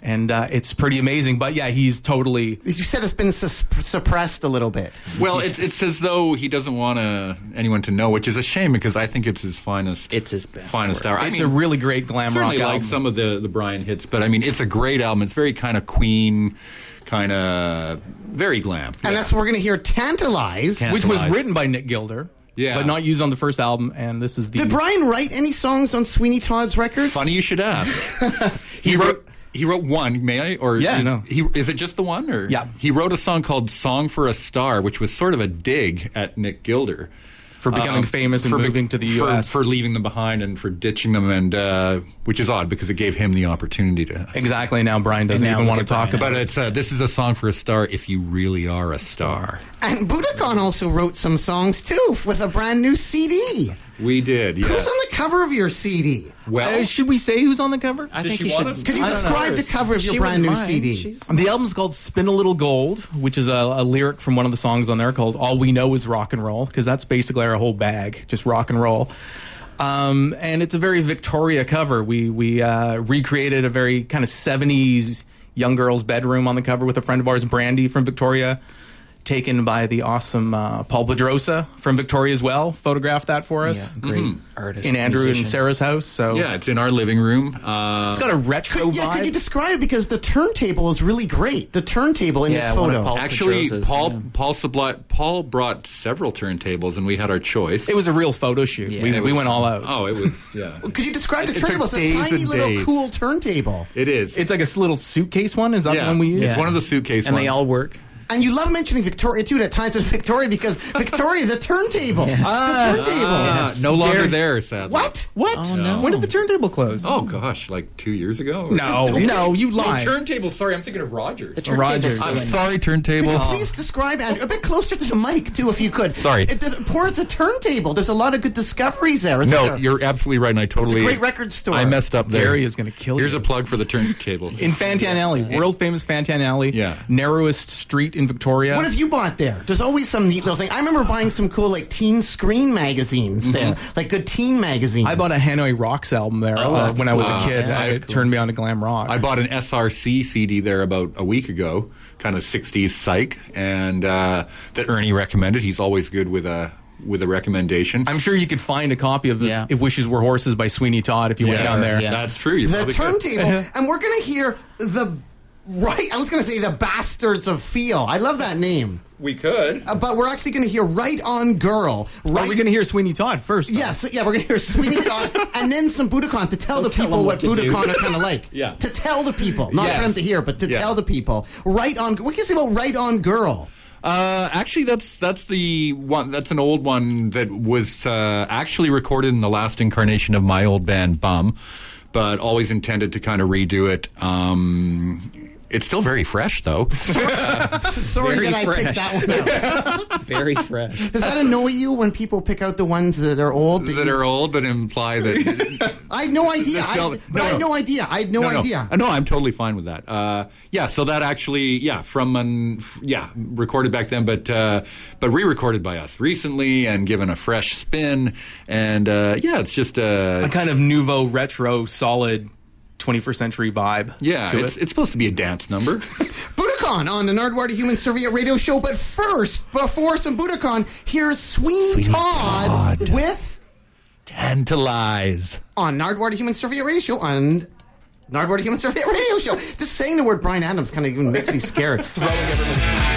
Speaker 10: and uh, it's pretty amazing. But yeah, he's totally
Speaker 1: You said it's been sus- suppressed a little bit.
Speaker 9: Well, it's it's as though he doesn't want to, anyone to know, which is a shame because I think it's his finest.
Speaker 2: It's his best
Speaker 9: finest
Speaker 2: work.
Speaker 9: hour. I
Speaker 10: it's
Speaker 9: mean,
Speaker 10: a really great glam rock
Speaker 9: certainly
Speaker 10: album.
Speaker 9: like some of the the Bryan hits, but I mean, it's a great album. It's very kind of Queen, kind of very glam.
Speaker 1: And that's what we're going to hear Tantalize.
Speaker 9: Can-
Speaker 10: which was written by Nick Gilder,
Speaker 9: Yeah.
Speaker 10: but not used on the first album. And this is the
Speaker 1: Did Bryan write any songs on Sweeney Todd's records?
Speaker 9: Funny you should ask. *laughs* he wrote. He wrote one, may I? Or
Speaker 10: Yeah,
Speaker 9: is,
Speaker 10: no.
Speaker 9: He is it just the one? Or
Speaker 10: Yeah.
Speaker 9: He wrote a song called "Song for a Star," which was sort of a dig at Nick Gilder
Speaker 10: for becoming
Speaker 9: Um,
Speaker 10: famous and
Speaker 9: for be-
Speaker 10: moving to the U.S.
Speaker 9: for leaving them behind and for ditching them, and uh, which is odd because it gave him the opportunity to.
Speaker 10: exactly. Now Bryan doesn't
Speaker 2: now
Speaker 10: even want to talk
Speaker 2: Bryan
Speaker 10: about it.
Speaker 9: it's uh, this is a song for a star if you really are a star.
Speaker 1: And Budokan also wrote some songs too with a brand new CD.
Speaker 9: We did,
Speaker 1: Who's on the cover of your CD?
Speaker 9: Well,
Speaker 10: Uh, should we say who's on the cover?
Speaker 2: I
Speaker 9: Does
Speaker 2: think
Speaker 9: she
Speaker 2: you should.
Speaker 9: us?
Speaker 1: Could you
Speaker 2: I don't know.
Speaker 1: describe the cover of your
Speaker 2: She
Speaker 1: brand new
Speaker 2: mind.
Speaker 1: CD?
Speaker 2: She's-
Speaker 10: The album's called Spin a Little Gold, which is a, a lyric from one of the songs on there called All We Know Is Rock and Roll, because that's basically our whole bag, just rock and roll. Um, and it's a very Victoria cover. We, we uh, recreated a very kind of 70s young girl's bedroom on the cover with a friend of ours, Brandy from Victoria, taken by the awesome uh, Paul Pedrosa from Victoria as well, photographed that for us
Speaker 2: Yeah, great artist.
Speaker 10: in Andrew
Speaker 2: musician.
Speaker 10: and Sarah's house. So
Speaker 9: yeah, it's in our living room. Uh,
Speaker 10: it's got a retro
Speaker 1: Could, yeah,
Speaker 10: vibe.
Speaker 1: could you describe it? Because the turntable is really great. The turntable in
Speaker 2: Yeah,
Speaker 1: this photo.
Speaker 2: Paul-
Speaker 9: Actually,
Speaker 2: Pedrosa's,
Speaker 9: Paul
Speaker 2: yeah.
Speaker 9: Paul Supply, Paul brought several turntables, and we had our choice.
Speaker 10: it was a real photo shoot.
Speaker 2: Yeah.
Speaker 10: we,
Speaker 9: It
Speaker 10: we went all out.
Speaker 9: Oh, it was yeah. *laughs*
Speaker 1: Could you describe the
Speaker 9: It took
Speaker 1: turntable? It's a tiny little
Speaker 9: days.
Speaker 1: cool turntable.
Speaker 9: It is.
Speaker 10: It's like a little suitcase one. Is that
Speaker 9: yeah.
Speaker 10: the one we use?
Speaker 9: It's one of the suitcase
Speaker 2: and
Speaker 9: ones.
Speaker 2: they all work.
Speaker 1: And you love mentioning Victoria too at times in Victoria because *laughs* Victoria, the turntable.
Speaker 9: Ah,
Speaker 1: the turntable.
Speaker 9: no longer
Speaker 10: Gary-
Speaker 9: there, sadly.
Speaker 1: What?
Speaker 10: What?
Speaker 2: Oh, no.
Speaker 10: When did the turntable close?
Speaker 9: Oh gosh, like two years ago.
Speaker 10: No, *laughs* no, you lied.
Speaker 9: turntable. Sorry, I'm thinking of Rogers.
Speaker 2: The
Speaker 10: Rogers.
Speaker 9: I'm sorry, turntable.
Speaker 1: Please describe Andrew a bit closer to the mic too, if you could.
Speaker 9: Sorry.
Speaker 1: It, it, pour it's a turntable. There's a lot of good discoveries there. isn't
Speaker 9: No,
Speaker 1: there?
Speaker 9: you're absolutely right, and I totally.
Speaker 1: great record store.
Speaker 9: I messed up there.
Speaker 10: Gary is gonna kill you.
Speaker 9: Here's
Speaker 10: you.
Speaker 9: a plug for the turntable.
Speaker 10: in Fantan Alley, world famous Fantan Alley.
Speaker 9: Yeah.
Speaker 10: narrowest street in Victoria.
Speaker 1: What have you bought there? There's always some neat little thing. I remember buying some cool like teen screen magazines there, like good teen magazines.
Speaker 10: I bought a Hanoi Rocks album there
Speaker 9: Oh,
Speaker 10: uh,
Speaker 9: that's
Speaker 10: when I was a kid.
Speaker 9: Yeah,
Speaker 10: and it
Speaker 9: cool.
Speaker 10: turned me on to glam rock.
Speaker 9: I bought an SRC CD there about a week ago, kind of 60s psych, and uh, that Ernie recommended. He's always good with a with a recommendation.
Speaker 10: I'm sure you could find a copy of
Speaker 2: Yeah.
Speaker 10: If Wishes Were Horses by Sweeney Todd if you went down there.
Speaker 2: yeah.
Speaker 9: That's true. You
Speaker 1: the
Speaker 9: probably could.
Speaker 1: turntable, *laughs* and we're gonna hear the right. I was gonna say the bastards of feel. I love that name,
Speaker 9: We could.
Speaker 1: uh, but we're actually gonna hear right on girl. Right.
Speaker 10: Are we going to hear Sweeney Todd first? though?
Speaker 1: Yes, yeah, we're gonna hear Sweeney *laughs* Todd and then some Budokan to tell the
Speaker 2: tell
Speaker 1: people what,
Speaker 2: what.
Speaker 1: Budokan are kind of *laughs* like.
Speaker 9: Yeah.
Speaker 1: To tell the people, not
Speaker 10: Yes.
Speaker 1: for them to hear, but to
Speaker 9: Yeah.
Speaker 1: tell the people. Right on. What can you say about right on girl?
Speaker 9: Uh, actually, that's that's the one. That's an old one that was uh, actually recorded in the last incarnation of my old band Bum, but always intended to kind of redo it. Um, it's still very fresh, though. *laughs*
Speaker 11: Sorry
Speaker 2: Very
Speaker 11: that I picked
Speaker 2: fresh.
Speaker 11: that one out. *laughs*
Speaker 2: Very fresh.
Speaker 11: Does that annoy you when people pick out the ones that are old?
Speaker 9: that
Speaker 11: you-
Speaker 9: are old that imply that *laughs*
Speaker 11: I had no idea.
Speaker 9: The
Speaker 11: I,
Speaker 9: cell-
Speaker 11: but
Speaker 9: no,
Speaker 11: I had
Speaker 9: no.
Speaker 11: no idea. I had no,
Speaker 9: no,
Speaker 11: idea.
Speaker 9: No, no, I'm totally fine with that. Uh, yeah, so that actually, yeah, from an, f- yeah, recorded back then, but uh, but re-recorded by us recently and given a fresh spin, and uh, yeah, it's just
Speaker 10: A
Speaker 9: a
Speaker 10: kind of nouveau retro solid 21st century vibe
Speaker 9: yeah,
Speaker 10: to
Speaker 9: it's,
Speaker 10: it.
Speaker 9: it's supposed to be a dance number. *laughs*
Speaker 11: Budokan on the Nardwuar Human Serviette Radio Show. But first, before some Budokan, here's Sweeney, Todd,
Speaker 9: Todd.
Speaker 11: with
Speaker 9: Tantalize.
Speaker 11: on Nardwuar Human Serviette Radio Show on Nardwuar Human Serviette *laughs* Radio Show. Just saying the word Bryan Adams kind of even makes me scared. Throwing everything.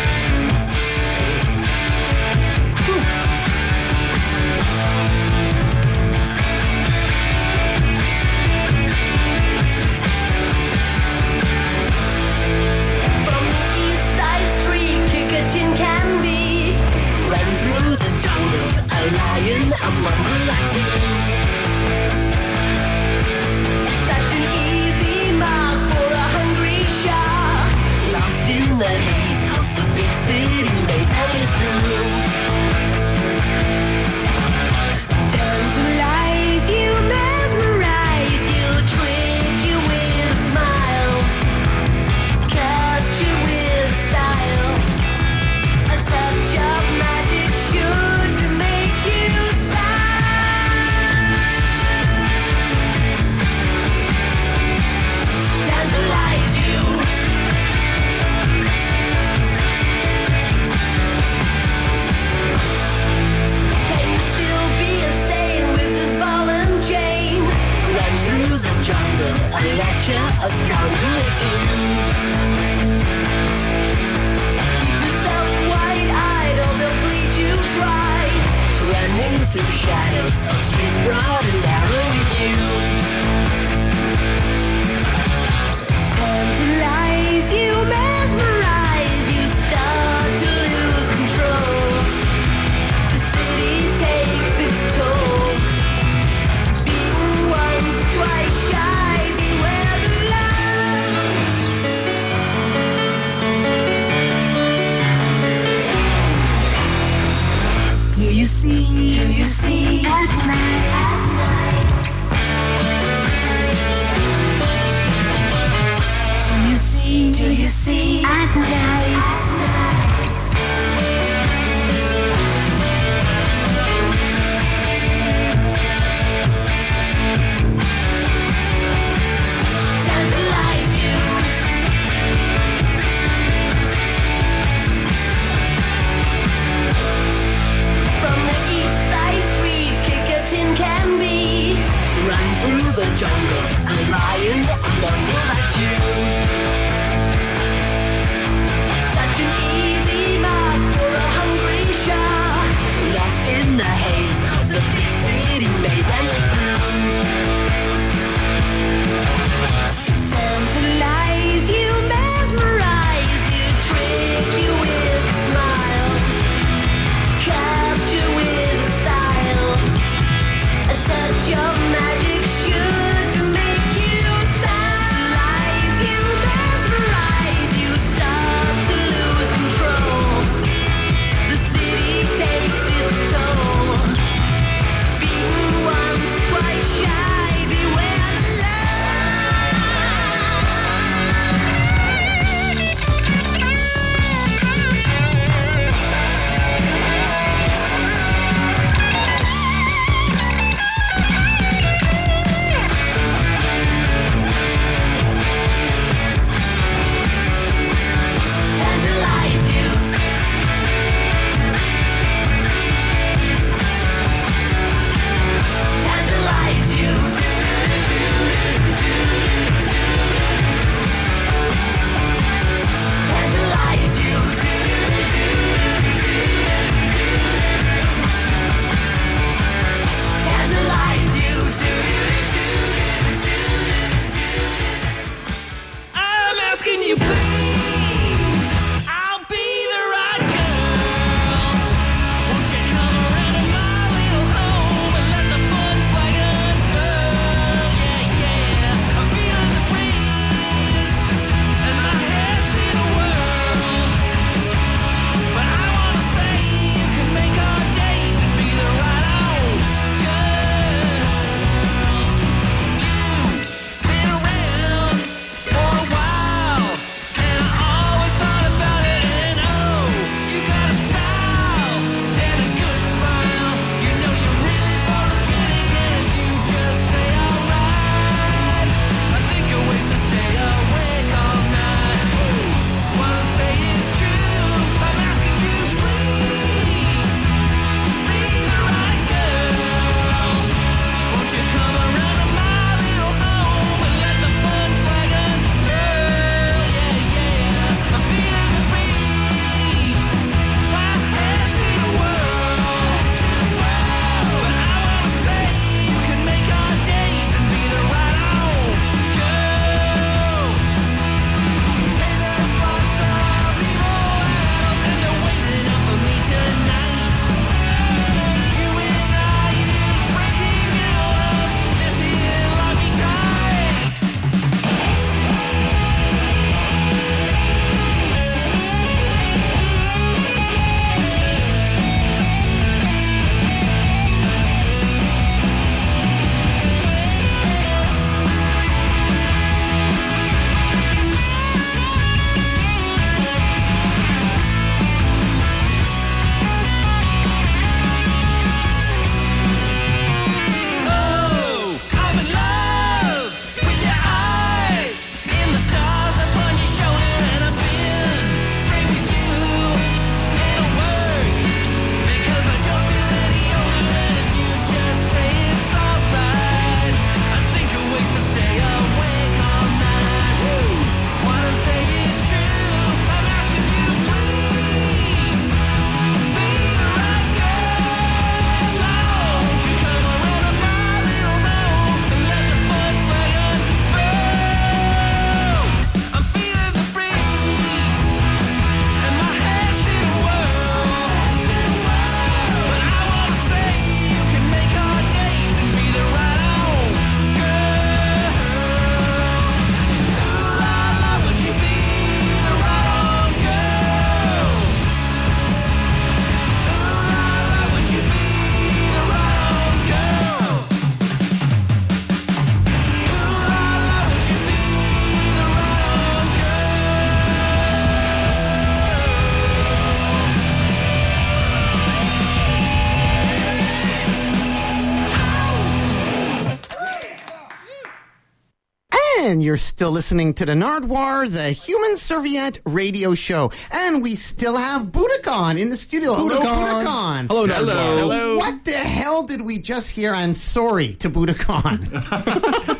Speaker 12: Still
Speaker 1: listening to the Nardwuar, the Human Serviette radio show. And we still have Budokan in the studio. Hello,
Speaker 10: Budokan.
Speaker 1: Budokan.
Speaker 10: Hello, Nardwuar.
Speaker 9: Hello.
Speaker 1: What the hell did we just hear? And sorry to Budokan. *laughs*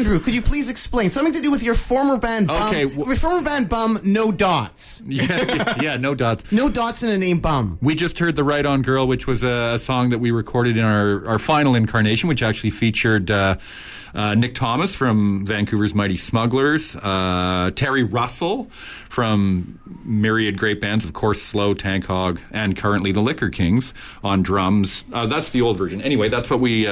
Speaker 1: Andrew, could you please explain something to do with your former band Bum?
Speaker 9: Okay, w-
Speaker 1: your former band Bum, no dots. *laughs*
Speaker 9: yeah, yeah, no dots.
Speaker 1: No dots in the name Bum.
Speaker 9: We just heard "The Right On Girl," which was a, a song that we recorded in our, our final incarnation, which actually featured uh, uh, Nick Thomas from Vancouver's Mighty Smugglers, uh, Terry Russell from myriad great bands, of course, Slow, Tank Hog, and currently the Liquor Kings on drums. Uh, that's the old version. Anyway, that's what we.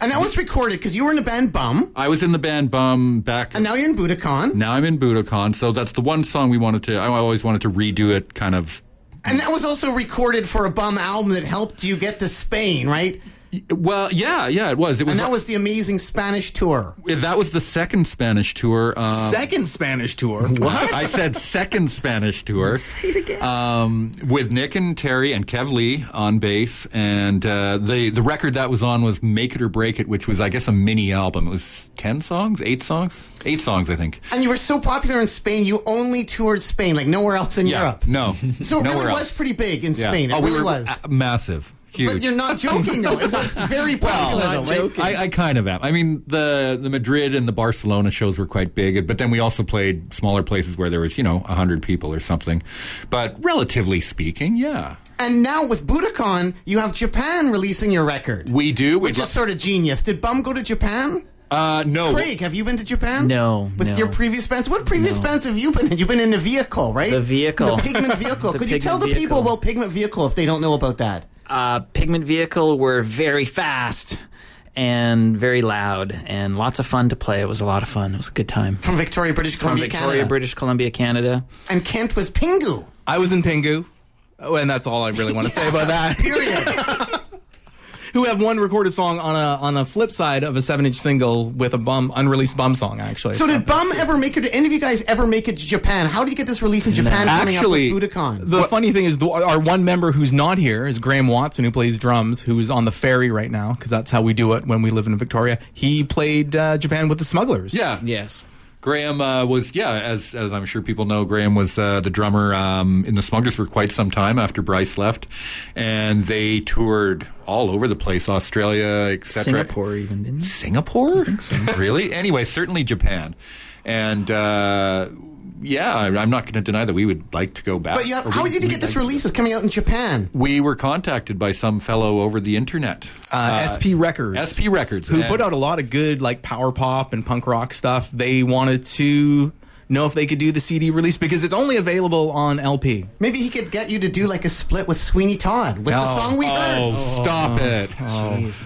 Speaker 1: And that was recorded because you were in the band Bum,
Speaker 9: I was in the band Bum back.
Speaker 1: and now you're in Budokan.
Speaker 9: now I'm in Budokan, so that's the one song we wanted to. I always wanted to redo it, kind of
Speaker 1: And that was also recorded for a Bum album that helped you get to Spain, right?
Speaker 9: Well, yeah, yeah, it was. It was.
Speaker 1: And that was the amazing Spanish tour.
Speaker 9: that was the second Spanish tour. Um,
Speaker 10: Second Spanish tour. What? *laughs*
Speaker 9: I said second Spanish tour. *laughs* Say it again. Um, with Nick and Terry and Kev Lee on bass, and uh, the the record that was on was "Make It or Break It," which was, I guess, a mini album. It was ten songs, eight songs, eight songs, I think.
Speaker 1: And you were so popular in Spain, you only toured Spain, like nowhere else in Europe.
Speaker 9: No,
Speaker 1: So it really
Speaker 9: else.
Speaker 1: was pretty big in
Speaker 9: Yeah.
Speaker 1: Spain. It
Speaker 9: oh, we
Speaker 1: really
Speaker 9: were
Speaker 1: was.
Speaker 9: uh, massive, huge.
Speaker 1: But you're not joking, though. It was very popular, though, right?
Speaker 9: I, I kind of am. I mean, the the Madrid and the Barcelona shows were quite big, but then we also played smaller places where there was, you know, hundred people or something. But relatively speaking, yeah,
Speaker 1: And now with Budokan, you have Japan releasing your record.
Speaker 9: we do.
Speaker 1: Which is sort of genius. Did Bum go to Japan?
Speaker 9: Uh, no.
Speaker 1: Craig, have you been to Japan?
Speaker 2: No,
Speaker 1: With
Speaker 2: no.
Speaker 1: your previous bands? What previous bands have you been in? You've been in the vehicle, right?
Speaker 2: The vehicle.
Speaker 1: The Pigment *laughs* Vehicle.
Speaker 2: The
Speaker 1: Could you tell the
Speaker 2: Pigment
Speaker 1: people
Speaker 2: Vehicle.
Speaker 1: about Pigment Vehicle if they don't know about that?
Speaker 2: uh, Pigment Vehicle were very fast and very loud and lots of fun to play. It was a lot of fun. It was a good time.
Speaker 1: From Victoria, British Columbia, From
Speaker 2: Victoria,
Speaker 1: Canada.
Speaker 2: British Columbia, Canada.
Speaker 1: and Kent was Pingu.
Speaker 10: I was in Pingu. Oh, and that's all I really want to say about that.
Speaker 1: Period. *laughs*
Speaker 10: Who have one recorded song on a on a flip side of a seven inch single with a bum unreleased bum song actually.
Speaker 1: so did Bum ever make it? Did any of you guys ever make it to Japan? How did you get this release in Japan coming
Speaker 9: Actually,
Speaker 1: up with Budokan?
Speaker 10: The funny thing is, the, our one member who's not here is Graham Watson, who plays drums, who is on the ferry right now, because that's how we do it when we live in Victoria. He played uh, Japan with the Smugglers.
Speaker 9: Yeah,
Speaker 2: Yes.
Speaker 9: Graham uh, was yeah, as as I'm sure people know, Graham was uh, the drummer um, in the Smugglers for quite some time after Bryce left, and they toured all over the place, Australia, etc.
Speaker 2: Singapore even, didn't?
Speaker 9: Singapore? *laughs* really? Anyway, certainly Japan, and. Uh, yeah, I- I'm not going to deny that we would like to go back.
Speaker 1: but yeah, how
Speaker 9: we-
Speaker 1: did you get this
Speaker 9: like-
Speaker 1: release? It's coming out in Japan.
Speaker 9: We were contacted by some fellow over the internet.
Speaker 10: Uh, SP Records.
Speaker 9: SP Records.
Speaker 10: who
Speaker 9: and-
Speaker 10: put out a lot of good like power pop and punk rock stuff. They wanted to know if they could do the CD release because it's only available on LP.
Speaker 1: Maybe he could get you to do like a split with Sweeney Todd with the song we heard.
Speaker 9: Oh, stop it.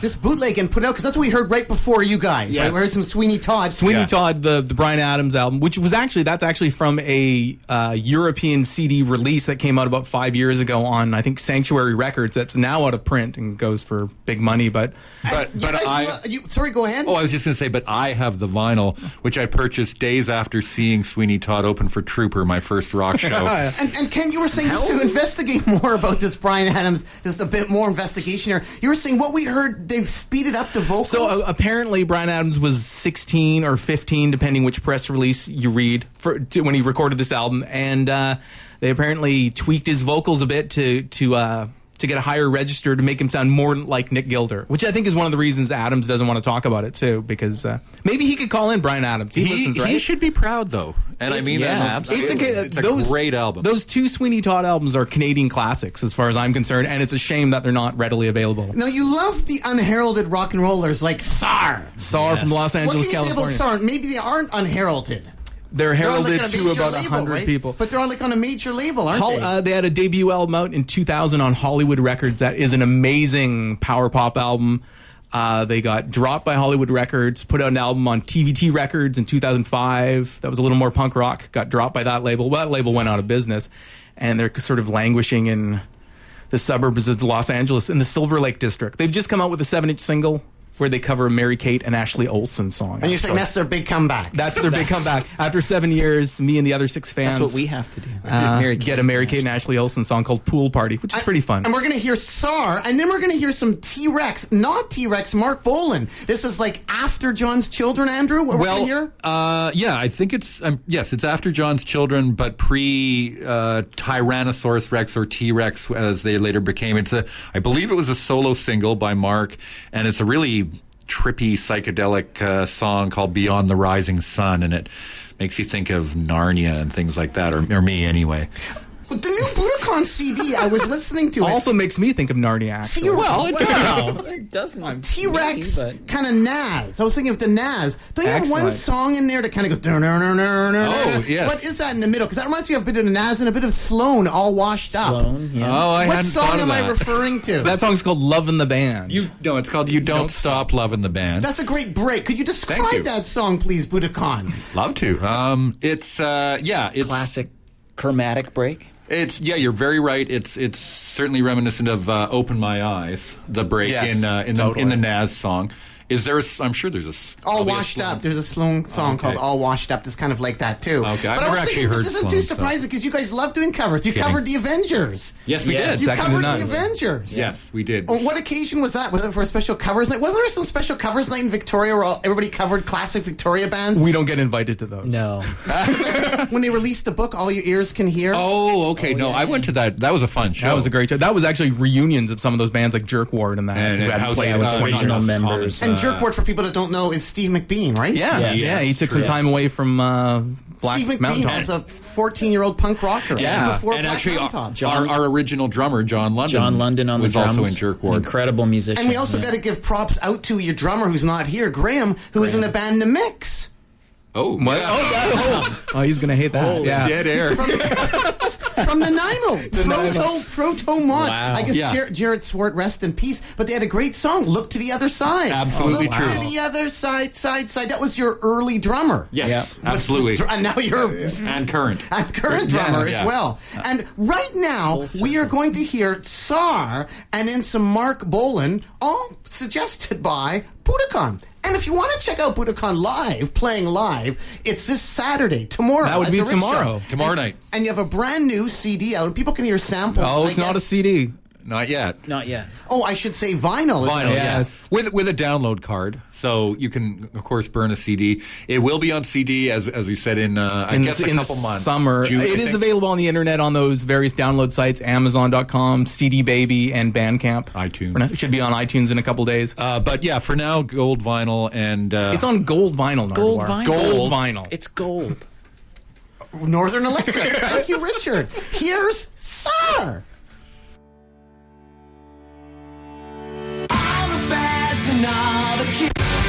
Speaker 1: This bootleg and put it out because that's what we heard right before you guys. Right? We heard some Sweeney Todd.
Speaker 10: Sweeney
Speaker 9: Yeah.
Speaker 10: Todd, the the Bryan Adams album, which was actually that's actually from a uh, European CD release that came out about five years ago on I think Sanctuary Records. That's now out of print and goes for big money. But
Speaker 9: But,
Speaker 1: You
Speaker 9: but
Speaker 1: guys
Speaker 9: I.
Speaker 1: lo- you, sorry, go ahead.
Speaker 9: Oh, I was just going to say, but I have the vinyl, which I purchased days after seeing Sweeney Todd open for Trooper, my first rock *laughs* show.
Speaker 1: And, and Ken, you were saying just to investigate more about this Bryan Adams, just a bit more investigation here. You were saying what we heard, they've speeded up the vocals.
Speaker 10: so uh, apparently Bryan Adams was 16 or 15, depending which press release you read, for to, when he recorded this album, and uh, they apparently tweaked his vocals a bit to to. Uh, to get a higher register to make him sound more like Nick Gilder, which I think is one of the reasons Adams doesn't want to talk about it too, because uh, maybe he could call in Bryan Adams. He,
Speaker 9: he,
Speaker 10: listens, right?
Speaker 9: he should be proud, though. And I mean,
Speaker 2: yeah,
Speaker 9: that
Speaker 2: absolutely.
Speaker 10: It's a,
Speaker 9: it's a
Speaker 10: those,
Speaker 9: great album.
Speaker 10: Those two Sweeney Todd albums are Canadian classics, as far as I'm concerned, and it's a shame that they're not readily available.
Speaker 1: now you love the unheralded rock and rollers like Tsar.
Speaker 10: Tsar from Los
Speaker 1: What can
Speaker 10: Angeles,
Speaker 1: you say about
Speaker 10: California.
Speaker 1: Tsar? Maybe they aren't unheralded.
Speaker 10: They're
Speaker 1: They're
Speaker 10: heralded
Speaker 1: a
Speaker 10: to about
Speaker 1: label,
Speaker 10: 100
Speaker 1: right?
Speaker 10: people.
Speaker 1: But they're on like on a major label, aren't
Speaker 10: Hol-
Speaker 1: they?
Speaker 10: uh, they had a debut album out in 2000 on Hollywood Records. That is an amazing power pop album. Uh, they got dropped by Hollywood Records, put out an album on TVT Records in 2005. That was a little more punk rock. Got dropped by that label. Well, that label went out of business, and they're sort of languishing in the suburbs of Los Angeles in the Silver Lake district. They've just come out with a seven-inch single. Where they cover a Mary Kate and Ashley Olsen song.
Speaker 1: And you're saying that's their big comeback.
Speaker 10: that's their big comeback. After seven years, me and the other six fans.
Speaker 2: That's what we have to do.
Speaker 10: uh,
Speaker 2: Mary
Speaker 10: get a Mary Kate and Ashley Olsen song called Pool Party, which is pretty fun.
Speaker 1: And we're going to hear Tsar, and then we're going to hear some T Rex, not T Rex, Marc Bolan. This is like after John's Children, Andrew? What we're
Speaker 9: well,
Speaker 1: going to hear?
Speaker 9: uh, yeah, I think it's um, yes, it's after John's children, but pre uh, Tyrannosaurus Rex or T Rex, as they later became. It's a, I believe it was a solo single by Marc, and it's a really trippy psychedelic uh, song called "Beyond the Rising Sun," and it makes you think of Narnia and things like that, or, or me anyway.
Speaker 1: The new Budokan CD I was listening to.
Speaker 10: also makes me think of Narnia. Actually.
Speaker 1: See, you're
Speaker 9: Well, it
Speaker 2: Well, *laughs* it doesn't.
Speaker 1: T Rex, kind of Nazz. I was thinking of the Nazz. Don't you have one song in there that kind of goes? "Dur, dur, dur, dur, dur,
Speaker 9: Oh, yes.
Speaker 1: What is that in the middle? Because that reminds me of a bit of Nazz and a bit of Sloan, all washed up.
Speaker 2: Sloan, yeah.
Speaker 9: Oh, I
Speaker 1: what
Speaker 9: hadn't
Speaker 1: song
Speaker 9: thought of
Speaker 1: am I referring to? *laughs*
Speaker 10: That song's called Love in the Band.
Speaker 9: You no, it's called "You Don't Stop Loving the Band."
Speaker 1: That's a great break. Could you describe
Speaker 9: you.
Speaker 1: that song, please, Budokan?
Speaker 9: Love to. Um, it's uh, yeah, it's
Speaker 2: classic chromatic break.
Speaker 9: It's yeah, you're very right. It's it's certainly reminiscent of uh, "Open My Eyes," the break
Speaker 10: Yes,
Speaker 9: in uh, in the in the Nazz song. Is there? A, s- I'm sure there's a
Speaker 1: All
Speaker 9: probably a
Speaker 1: washed up. There's a Sloan song
Speaker 9: Okay.
Speaker 1: called "All Washed Up" that's kind of like that too.
Speaker 9: Okay, I've
Speaker 1: but
Speaker 9: never actually
Speaker 1: thinking,
Speaker 9: heard
Speaker 1: This isn't
Speaker 9: Sloan,
Speaker 1: too surprising because you guys love doing covers. You
Speaker 9: Kidding.
Speaker 1: covered the Avengers.
Speaker 9: Yes, we
Speaker 2: Yes.
Speaker 9: did.
Speaker 1: You covered the Avengers.
Speaker 9: Yes, we did.
Speaker 1: On what occasion was that? Was it for a special covers night? Wasn't there some special covers night in Victoria where all, everybody covered classic Victoria bands?
Speaker 10: we don't get invited to those.
Speaker 2: No. *laughs*
Speaker 1: when they released the book, All Your Ears Can Hear.
Speaker 9: Oh, okay. Oh, no, I went to that. That was a fun show.
Speaker 10: That was a great show. That was actually reunions of some of those bands like Jerk Ward and that
Speaker 9: And-
Speaker 10: who
Speaker 9: and
Speaker 10: hadn't
Speaker 9: House-
Speaker 10: played in 20
Speaker 2: original
Speaker 10: years.
Speaker 2: members.
Speaker 1: and Jerkport, for people that don't know, is Steve McBean, right?
Speaker 10: Yeah,
Speaker 2: Yes.
Speaker 10: yeah. He took some time away from uh, Black
Speaker 1: Steve McBean
Speaker 10: Tops.
Speaker 1: was a 14 year old punk rocker.
Speaker 10: Yeah.
Speaker 1: Before
Speaker 9: and
Speaker 1: Black
Speaker 9: actually, our,
Speaker 1: Tops.
Speaker 9: our, our original drummer, John London,
Speaker 2: John London on the
Speaker 9: was
Speaker 2: drums.
Speaker 9: also in Jerk Ward.
Speaker 2: Incredible musician.
Speaker 1: And we also
Speaker 2: yeah.
Speaker 1: got to give props out to your drummer who's not here, Graham, who was in the band The Mix.
Speaker 9: Oh,
Speaker 10: What?
Speaker 9: yeah.
Speaker 10: Oh, that- *laughs* oh, he's gonna hate that. yeah.
Speaker 9: dead air. *laughs* *laughs*
Speaker 1: From the Nino, *laughs* Proto Proto Mod.
Speaker 2: Wow.
Speaker 1: I guess
Speaker 9: Yeah.
Speaker 1: Jar- Jared Swart, rest in peace. But they had a great song, "Look to the Other Side."
Speaker 9: Absolutely
Speaker 1: Look
Speaker 9: true.
Speaker 1: to the other side, side, side. That was your early drummer.
Speaker 9: yes,
Speaker 2: Yeah.
Speaker 9: absolutely, *laughs*
Speaker 1: And now you're
Speaker 9: and current. *laughs*
Speaker 1: and current drummer
Speaker 9: Yeah.
Speaker 1: as well. And right now, we are going to hear Tsar and then some Marc Bolan, all suggested by Budokan. And if you want to check out Budokan live, playing live, it's this Saturday, tomorrow.
Speaker 10: That would be tomorrow.
Speaker 1: Show.
Speaker 9: Tomorrow night.
Speaker 1: And you have a brand new CD out, and people can hear samples.
Speaker 10: Oh,
Speaker 1: I
Speaker 10: it's not a CD.
Speaker 9: Not yet.
Speaker 2: Not yet.
Speaker 1: Oh, I should say vinyl.
Speaker 9: Vinyl,
Speaker 1: out.
Speaker 10: Yes.
Speaker 9: with with a download card, so you can of course burn a CD. It will be on CD as as we said in uh, I
Speaker 10: in,
Speaker 9: guess a
Speaker 10: in
Speaker 9: couple months.
Speaker 10: Summer.
Speaker 9: June, I
Speaker 10: it is
Speaker 9: think.
Speaker 10: available on the internet on those various download sites: Amazon.com, CD Baby, and Bandcamp.
Speaker 9: iTunes.
Speaker 10: It should be on iTunes in a couple days.
Speaker 9: Uh, but yeah, for now, gold vinyl and uh,
Speaker 10: it's on gold vinyl.
Speaker 2: Gold vinyl.
Speaker 10: Gold vinyl.
Speaker 2: It's gold.
Speaker 1: Northern Electric. Thank you, Richard. Here's Sir.
Speaker 7: And all the kids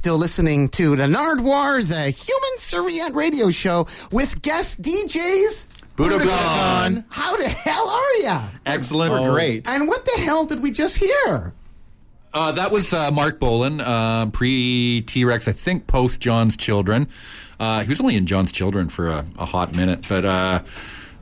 Speaker 1: still listening to the Nardwuar, the Human Serviette Radio Show with guest DJs.
Speaker 9: Budokan.
Speaker 1: How the hell are ya?
Speaker 9: Excellent.
Speaker 10: We're great.
Speaker 1: And what the hell did we just hear?
Speaker 9: Uh, that was uh, Marc Bolan, uh, pre T Rex, I think post John's Children. Uh, he was only in John's Children for a, a hot minute, but uh,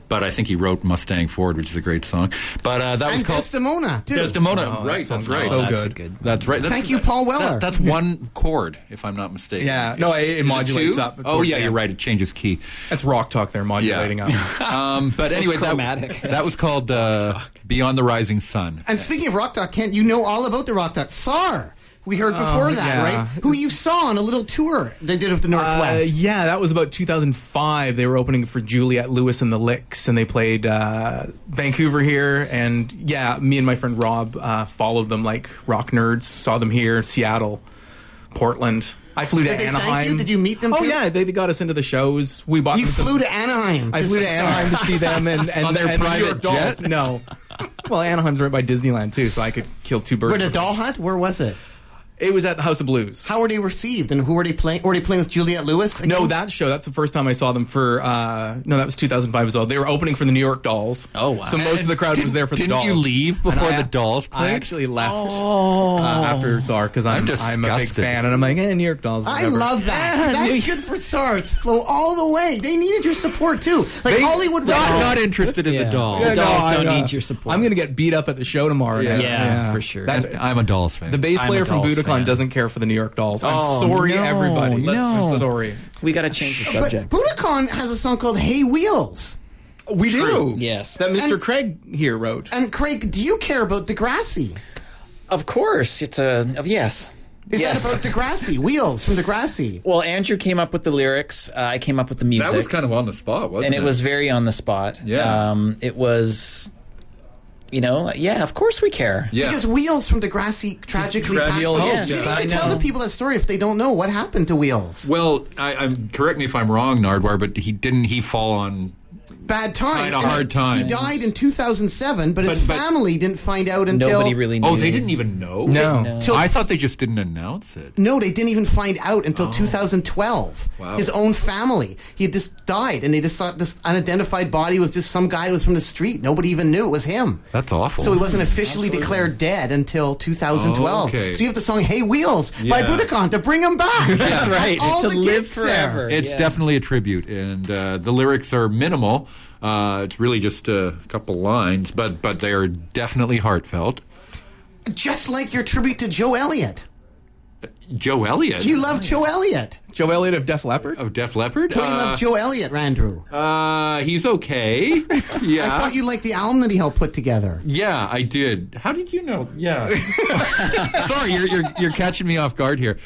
Speaker 9: but I think he wrote Mustang Ford, which is a great song. But uh, that was
Speaker 1: And
Speaker 9: called
Speaker 1: Desdemona, too.
Speaker 9: Desdemona.
Speaker 10: Oh, that
Speaker 9: right,
Speaker 10: sounds
Speaker 9: that's right.
Speaker 10: so
Speaker 2: that's
Speaker 10: good.
Speaker 2: good.
Speaker 9: That's right. That's,
Speaker 1: Thank you, Paul Weller.
Speaker 9: that- that's one chord, if I'm not mistaken.
Speaker 10: Yeah. No, it- it
Speaker 9: Is
Speaker 10: modulates
Speaker 9: two?
Speaker 10: up
Speaker 9: Oh yeah,
Speaker 10: the
Speaker 9: you're right. It changes key.
Speaker 10: That's rock talk there, modulating up. *laughs*
Speaker 9: Um, but anyway, that, that was called uh, Beyond the Rising Sun.
Speaker 1: And speaking of Rock Talk, Kent, you know all about the Rock Talk. Tsar, we heard before that,
Speaker 10: yeah.
Speaker 1: right? Who you saw on a little tour they did of the
Speaker 10: Uh,
Speaker 1: Northwest.
Speaker 10: yeah, that was about 2005. They were opening for Juliette Lewis and the Licks, and they played uh, Vancouver here. And yeah, me and my friend Rob uh, followed them like rock nerds. Saw them here, Seattle, Portland. I flew to
Speaker 1: Did they thank
Speaker 10: Anaheim.
Speaker 1: you? Did you meet them
Speaker 10: Oh
Speaker 1: too?
Speaker 10: yeah, they, they got us into the shows. We bought.
Speaker 1: You
Speaker 10: them some-
Speaker 1: flew to Anaheim.
Speaker 10: I flew to
Speaker 1: see
Speaker 10: Anaheim to see them and, *laughs* and
Speaker 9: On their
Speaker 10: and
Speaker 9: private
Speaker 10: York Dolls.
Speaker 9: jet?
Speaker 10: No. Well, Anaheim's right by Disneyland too, so I could kill two birds.
Speaker 1: Where the Doll hunt? Where was it?
Speaker 10: It was at the House of Blues.
Speaker 1: How were they received? And who were they playing? Were they playing with Juliette Lewis? again?
Speaker 10: No, that show. That's the first time I saw them for. Uh, no, that was 2005 as well. They were opening for the New York Dolls.
Speaker 2: Oh, wow.
Speaker 10: So most of the crowd was there for the
Speaker 9: Didn't
Speaker 10: Dolls.
Speaker 9: you leave before
Speaker 10: I-
Speaker 9: the Dolls
Speaker 10: I actually left uh, after Tsar because I'm,
Speaker 9: I'm
Speaker 10: I'm, a big fan, and I'm like, eh, New York Dolls.
Speaker 1: I love that. That's good for SARS. Flow all the way. They needed your support too. Like
Speaker 10: They-
Speaker 1: Hollywood
Speaker 9: Not,
Speaker 1: Rock.
Speaker 9: not interested in
Speaker 2: Yeah.
Speaker 9: the Dolls.
Speaker 2: The Dolls
Speaker 10: I
Speaker 2: don't
Speaker 10: know.
Speaker 2: need your support.
Speaker 10: I'm going to get beat up at the show tomorrow.
Speaker 9: Yeah.
Speaker 10: night.
Speaker 2: Yeah, for sure.
Speaker 10: That's,
Speaker 9: I'm a Dolls fan.
Speaker 10: the bass player from
Speaker 2: Dolls
Speaker 10: Budokan
Speaker 2: fan.
Speaker 10: doesn't care for the New York Dolls. I'm
Speaker 2: Oh,
Speaker 10: sorry,
Speaker 2: no,
Speaker 10: everybody.
Speaker 2: no.
Speaker 10: I'm sorry.
Speaker 2: We got to change the
Speaker 1: But
Speaker 2: subject.
Speaker 1: Budokan has a song called "Hey Wheels."
Speaker 10: We do.
Speaker 2: Yes.
Speaker 10: That Mr.
Speaker 1: And-
Speaker 10: Craig here wrote.
Speaker 1: And Craig, do you care about Degrassi?
Speaker 2: Of course, it's a of yes.
Speaker 1: Is
Speaker 2: yes.
Speaker 1: that about Degrassi? Wheels from Degrassi.
Speaker 2: Well, Andrew came up with the lyrics. Uh, I came up with the music.
Speaker 9: that was kind of on the spot, wasn't
Speaker 2: and
Speaker 9: it?
Speaker 2: And it was very on the spot.
Speaker 9: Yeah.
Speaker 2: Um, it was, you know, yeah. Of course we care.
Speaker 9: yeah.
Speaker 1: Because Wheels from Degrassi tragically
Speaker 9: Tra-
Speaker 1: passed oh,
Speaker 9: Wheels,
Speaker 1: away.
Speaker 2: yes,
Speaker 1: you need to tell the people that story if they don't know what happened to Wheels.
Speaker 9: Well, I, I'm correct me if I'm wrong, Nardwuar, but he didn't he fall on
Speaker 1: Bad times.
Speaker 9: Kinda hard times.
Speaker 1: He died in 2007, but, his
Speaker 9: But- but-
Speaker 1: family didn't find out until
Speaker 2: Nobody really knew.
Speaker 9: Oh, they didn't even know.
Speaker 10: No.
Speaker 2: No.
Speaker 1: Till-
Speaker 9: I thought they just didn't announce it.
Speaker 1: No, they didn't even find out until 2012.
Speaker 9: Wow.
Speaker 1: His own family. He had just died, and they just thought this unidentified body was just some guy who was from the street. Nobody even knew it was him.
Speaker 9: That's awful.
Speaker 1: So he wasn't officially declared dead until 2012.
Speaker 9: Oh, okay.
Speaker 1: So you have the song "Hey Wheels" by
Speaker 9: Yeah.
Speaker 1: Budokan to bring him back. *laughs*
Speaker 2: That's right.
Speaker 1: All
Speaker 2: to
Speaker 1: the
Speaker 2: live
Speaker 1: gigs there.
Speaker 2: forever.
Speaker 9: It's
Speaker 2: Yes.
Speaker 9: definitely a tribute, and uh, the lyrics are minimal. Uh, it's really just a couple lines, but but they are definitely heartfelt.
Speaker 1: Just like your tribute to Joe Elliott.
Speaker 9: Joe Elliott
Speaker 1: You love Joe Elliott.
Speaker 10: Joe Elliott of Def Leppard.
Speaker 9: of Def Leppard.
Speaker 1: Don't you love Joe Elliott, Randrew?
Speaker 9: Uh, he's okay. *laughs* Yeah.
Speaker 1: I thought you liked the album that he helped put together.
Speaker 9: Yeah, I did. How did you know? Yeah. *laughs* Sorry, you're, you're you're catching me off guard here.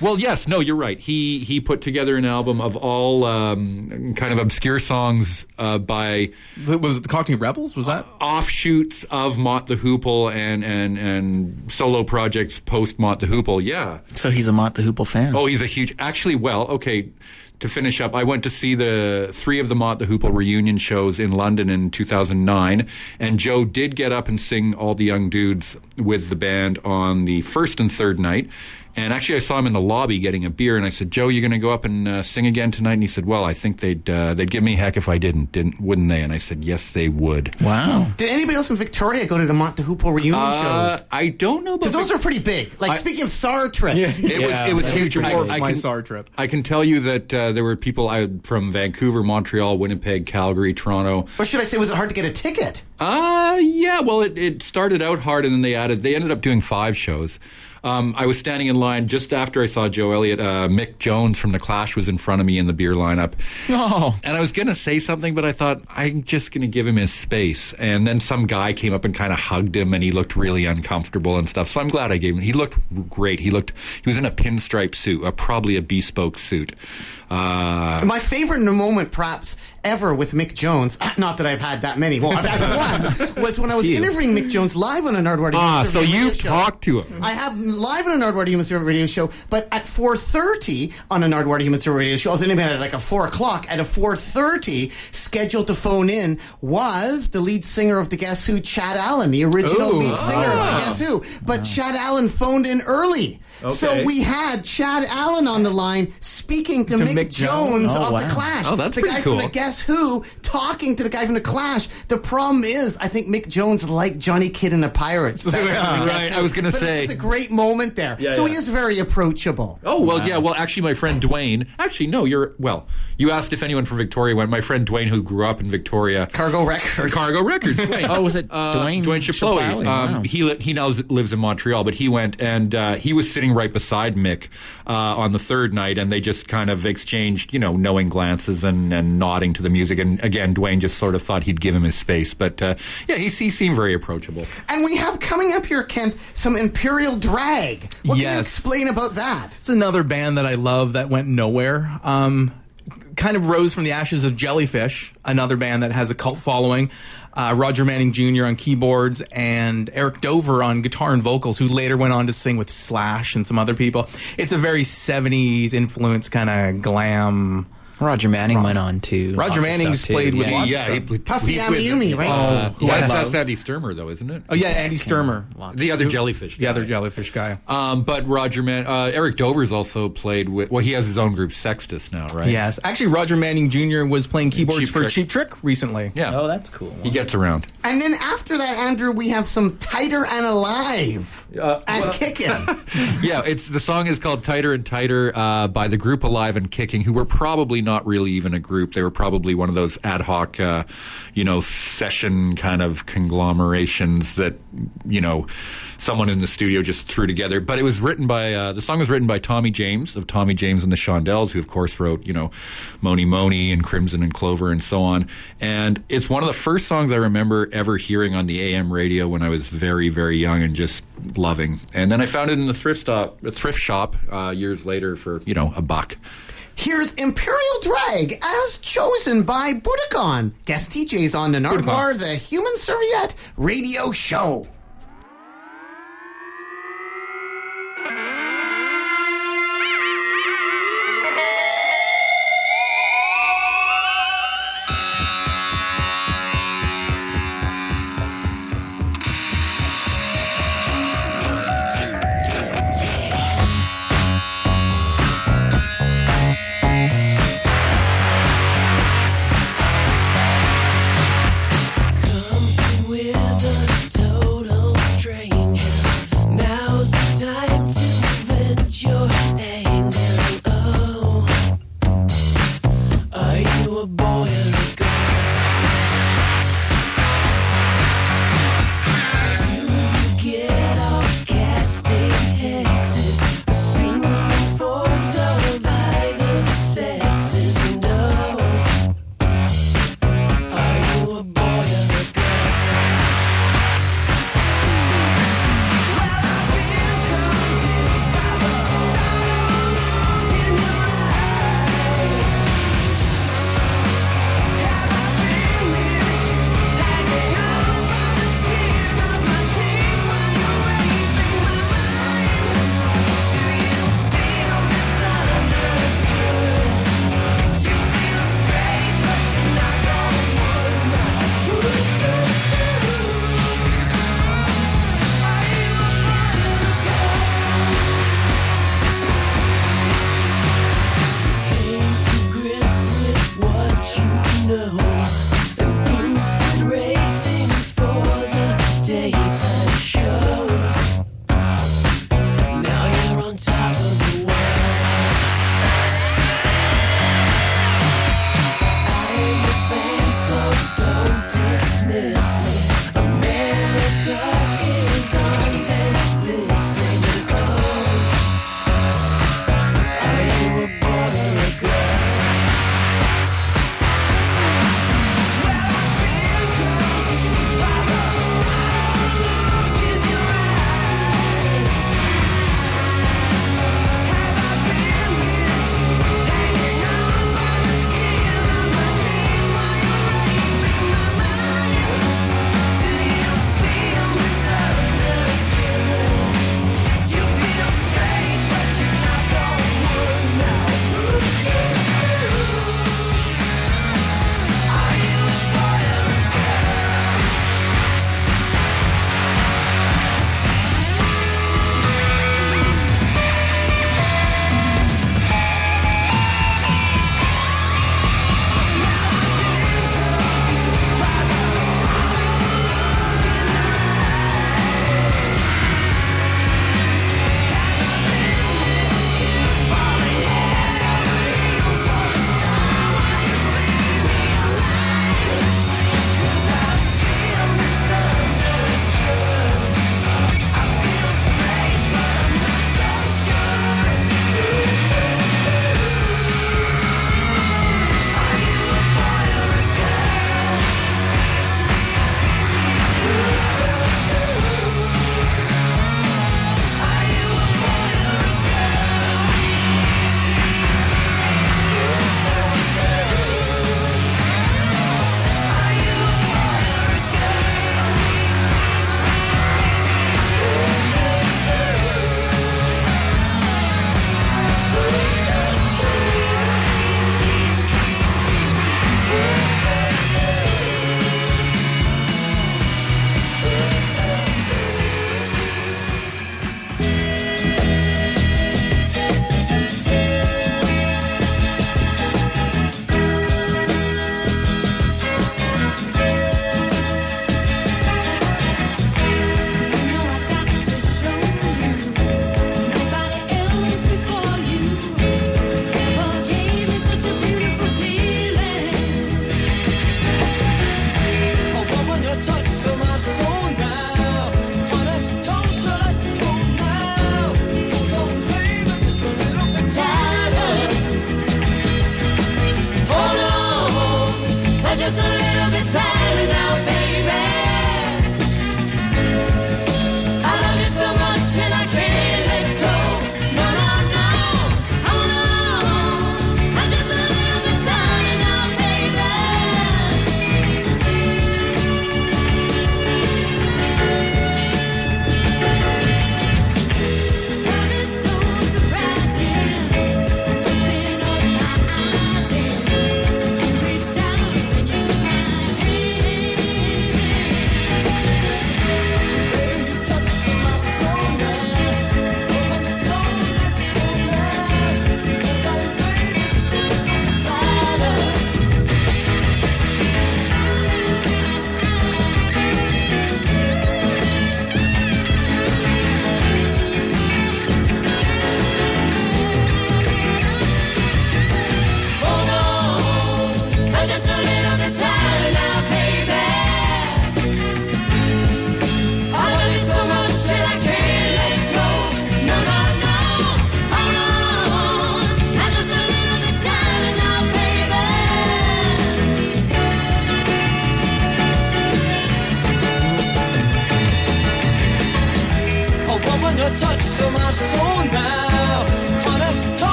Speaker 9: Well, yes, no, you're right. He he put together an album of all um, kind of obscure songs uh, by
Speaker 10: Was it the Cockney Rebels? Was that?
Speaker 9: offshoots of Mott the Hoople and and and solo projects post Mott the Hoople. Yeah.
Speaker 2: So he's a Mott the Hoople fan.
Speaker 9: Oh, he's a huge. Actually, well, okay. to finish up, I went to see the three of the Mott the Hoople reunion shows in London in 2009, and Joe did get up and sing all the young dudes with the band on the first and third night. And actually, I saw him in the lobby getting a beer, and I said, "Joe, you're going to go up and uh, sing again tonight?" And he said, "Well, I think they'd uh, they'd give me heck if I didn't, didn't wouldn't they?" And I said, "Yes, they would."
Speaker 2: Wow.
Speaker 1: Did anybody else in Victoria go to the Mont de reunion
Speaker 9: Uh,
Speaker 1: shows?
Speaker 9: I don't know,
Speaker 1: Because
Speaker 9: but
Speaker 1: those are pretty big. Like
Speaker 9: I-
Speaker 1: speaking of SAR trips,
Speaker 9: it was it was huge.
Speaker 10: pretty
Speaker 9: I,
Speaker 10: close.
Speaker 9: I
Speaker 10: my
Speaker 9: can,
Speaker 10: SAR trip.
Speaker 9: I can tell you that uh, there were people I, from Vancouver, Montreal, Winnipeg, Calgary, Toronto.
Speaker 1: or should I say, was it hard to get a ticket?
Speaker 9: Uh yeah. Well, it, it started out hard, and then they added. They ended up doing five shows. Um, I was standing in line just after I saw Joe Elliott. Uh, Mick Jones from the Clash was in front of me in the beer lineup.
Speaker 2: Oh.
Speaker 9: And I was going to say something, but I thought I'm just going to give him his space. And then some guy came up and kind of hugged him, and he looked really uncomfortable and stuff. So I'm glad I gave him. He looked great. He looked. He was in a pinstripe suit, uh, probably a bespoke suit. Uh,
Speaker 1: My favorite moment, perhaps ever, with Mick Jones. *clears throat* Not that I've had that many. Well, I've had *laughs* one. Was when I was interviewing Mick Jones live on a Nardwuar
Speaker 9: ah,
Speaker 1: Human
Speaker 9: so you
Speaker 1: show.
Speaker 9: talked to him.
Speaker 1: I have live on a Nardwuar Human Serviette radio show, but at 4.30 on a Nardwuar Human Serviette radio show, I was in at like a 4 o'clock. At a 4.30, scheduled to phone in, was the lead singer of the Guess Who, Chad Allan, the original
Speaker 10: Ooh.
Speaker 1: lead singer of the Guess Who. But Chad Allan phoned in early. So we had Chad Allan on the line speaking to,
Speaker 10: To
Speaker 1: Mick,
Speaker 10: Mick
Speaker 1: Jones,
Speaker 10: Jones?
Speaker 2: Oh,
Speaker 1: of the. Clash.
Speaker 9: Oh, that's
Speaker 1: the
Speaker 9: pretty
Speaker 1: guy
Speaker 9: cool.
Speaker 1: from the Guess Who talking to the guy from the Clash. The problem is, I think Mick Jones liked Johnny Kidd and the Pirates. *laughs* That's
Speaker 9: Yeah,
Speaker 1: the
Speaker 9: right.
Speaker 1: Who.
Speaker 9: I was gonna
Speaker 1: But
Speaker 9: say-
Speaker 1: it's a great moment there.
Speaker 10: Yeah,
Speaker 1: so
Speaker 10: yeah.
Speaker 1: he is very approachable.
Speaker 9: Oh well, yeah. Well, actually, my friend Dwayne. Actually, no. You're well. You asked if anyone from Victoria went. My friend Dwayne, who grew up in Victoria,
Speaker 1: Cargo Records.
Speaker 9: Cargo Records. *laughs* Dwayne.
Speaker 2: Oh, was it
Speaker 9: Uh,
Speaker 2: Dwayne
Speaker 9: Dwayne Chaplowey.
Speaker 2: Chaplowey?
Speaker 9: Um,
Speaker 2: Wow.
Speaker 9: He li- he now lives in Montreal, but he went and uh, he was sitting right beside Mick uh, on the third night, and they just kind of exchanged, you know, knowing glances and, and nodding to the music. And again, Dwayne just sort of thought he'd give him his space, but uh, yeah, he, he seemed very approachable.
Speaker 1: And we have coming up here, Kent, some Imperial Drag. What can you explain about that?
Speaker 10: It's another band that I love that went nowhere. Um, kind of rose from the ashes of Jellyfish, another band that has a cult following. Uh, Roger Manning Jr. on keyboards and Eric Dover on guitar and vocals, who later went on to sing with Slash and some other people. It's a very 70s influence kind of glam.
Speaker 2: Roger Manning went on to.
Speaker 10: Roger Manning's played with
Speaker 2: Yeah.
Speaker 10: lots of
Speaker 9: yeah,
Speaker 10: stuff.
Speaker 9: he,
Speaker 1: Puffy
Speaker 9: he's
Speaker 1: Amiyumi, right?
Speaker 9: Uh, yeah, that's, that's Andy Sturmer, though, isn't it?
Speaker 10: Oh, yeah, Andy Sturmer.
Speaker 9: The other jellyfish. Guy.
Speaker 10: The other. Jellyfish guy.
Speaker 9: Um, but Roger Man, uh, Eric Dover's also played with. Well, he has his own group, Sextus, now, right?
Speaker 10: Yes. Actually, Roger Manning Jr. was playing keyboards
Speaker 9: Cheap
Speaker 10: for
Speaker 9: Trick.
Speaker 10: Cheap Trick recently.
Speaker 9: Yeah.
Speaker 2: Oh, that's cool.
Speaker 9: He gets around.
Speaker 1: And then after that, Andrew, we have some Tighter and Alive
Speaker 9: Uh,
Speaker 1: and
Speaker 9: well-
Speaker 1: Kicking. *laughs* *laughs*
Speaker 9: yeah, it's the song is called "Tighter and Tighter" uh, by the group Alive and Kicking, who were probably not really even a group. They were probably one of those ad hoc, uh, you know, session kind of conglomerations that you know someone in the studio just threw together. But it was written by uh, the song was written by Tommy James of Tommy James and the Shondells, who of course wrote you know Mony Mony and Crimson and Clover and so on. And it's one of the first songs I remember ever hearing on the AM radio when I was very very young and just loving. And then I found it in the thrift stop, thrift shop uh, years later for you know a buck.
Speaker 1: Here's Imperial Drag as chosen by Budokan. Guest TJs on the Nardwuar, the Human Serviette radio show.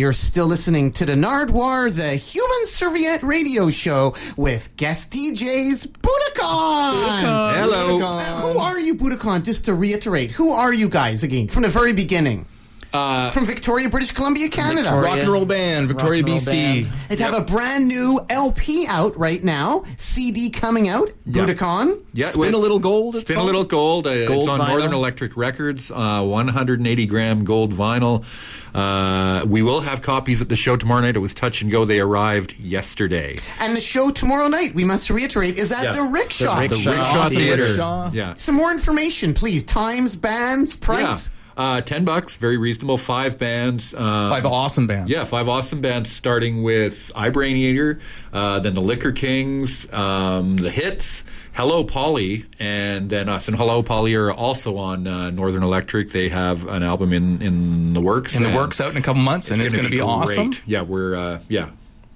Speaker 7: You're
Speaker 1: still listening to the Nardwuar, the Human Serviette Radio Show with guest DJs Budokan.
Speaker 9: Hello.
Speaker 1: Uh, who are you, Budokan? Just to reiterate, who are you guys again from the very beginning?
Speaker 9: Uh,
Speaker 1: From Victoria, British Columbia, Canada.
Speaker 2: Victoria.
Speaker 10: Rock and roll band, Victoria,
Speaker 2: Rock and
Speaker 10: BC.
Speaker 2: band.
Speaker 1: They have a brand new LP out right now, CD coming out,
Speaker 9: Yeah.
Speaker 1: Budokan.
Speaker 9: Yeah,
Speaker 10: Spin a little gold. It's
Speaker 9: Spin a little gold. Uh,
Speaker 2: Gold
Speaker 9: it's on
Speaker 2: vinyl.
Speaker 9: Northern Electric Records. Uh, 180 gram gold vinyl. Uh, we will have copies at the show tomorrow night. It was touch and go. They arrived yesterday.
Speaker 1: And the show tomorrow night, we must reiterate, is at
Speaker 9: Yeah.
Speaker 1: the Rickshaw.
Speaker 2: The
Speaker 9: The
Speaker 2: Rickshaw
Speaker 9: Rickshaw
Speaker 2: Theater.
Speaker 9: Theater. Yeah.
Speaker 1: Some more information, please. Times, bands, price.
Speaker 9: Yeah. Uh, Ten bucks, very reasonable. Five bands. Uh,
Speaker 10: Five awesome bands.
Speaker 9: Yeah, five awesome bands, starting with Eyebrainiator, uh, then the Liquor Kings, um, the Hits, Hello Polly, and then us. And Hello Polly are also on uh, Northern Electric. They have an album in, in the works.
Speaker 10: In the works out in a couple months, and it's going to be,
Speaker 9: great.
Speaker 10: awesome.
Speaker 9: Yeah, we're uh, yeah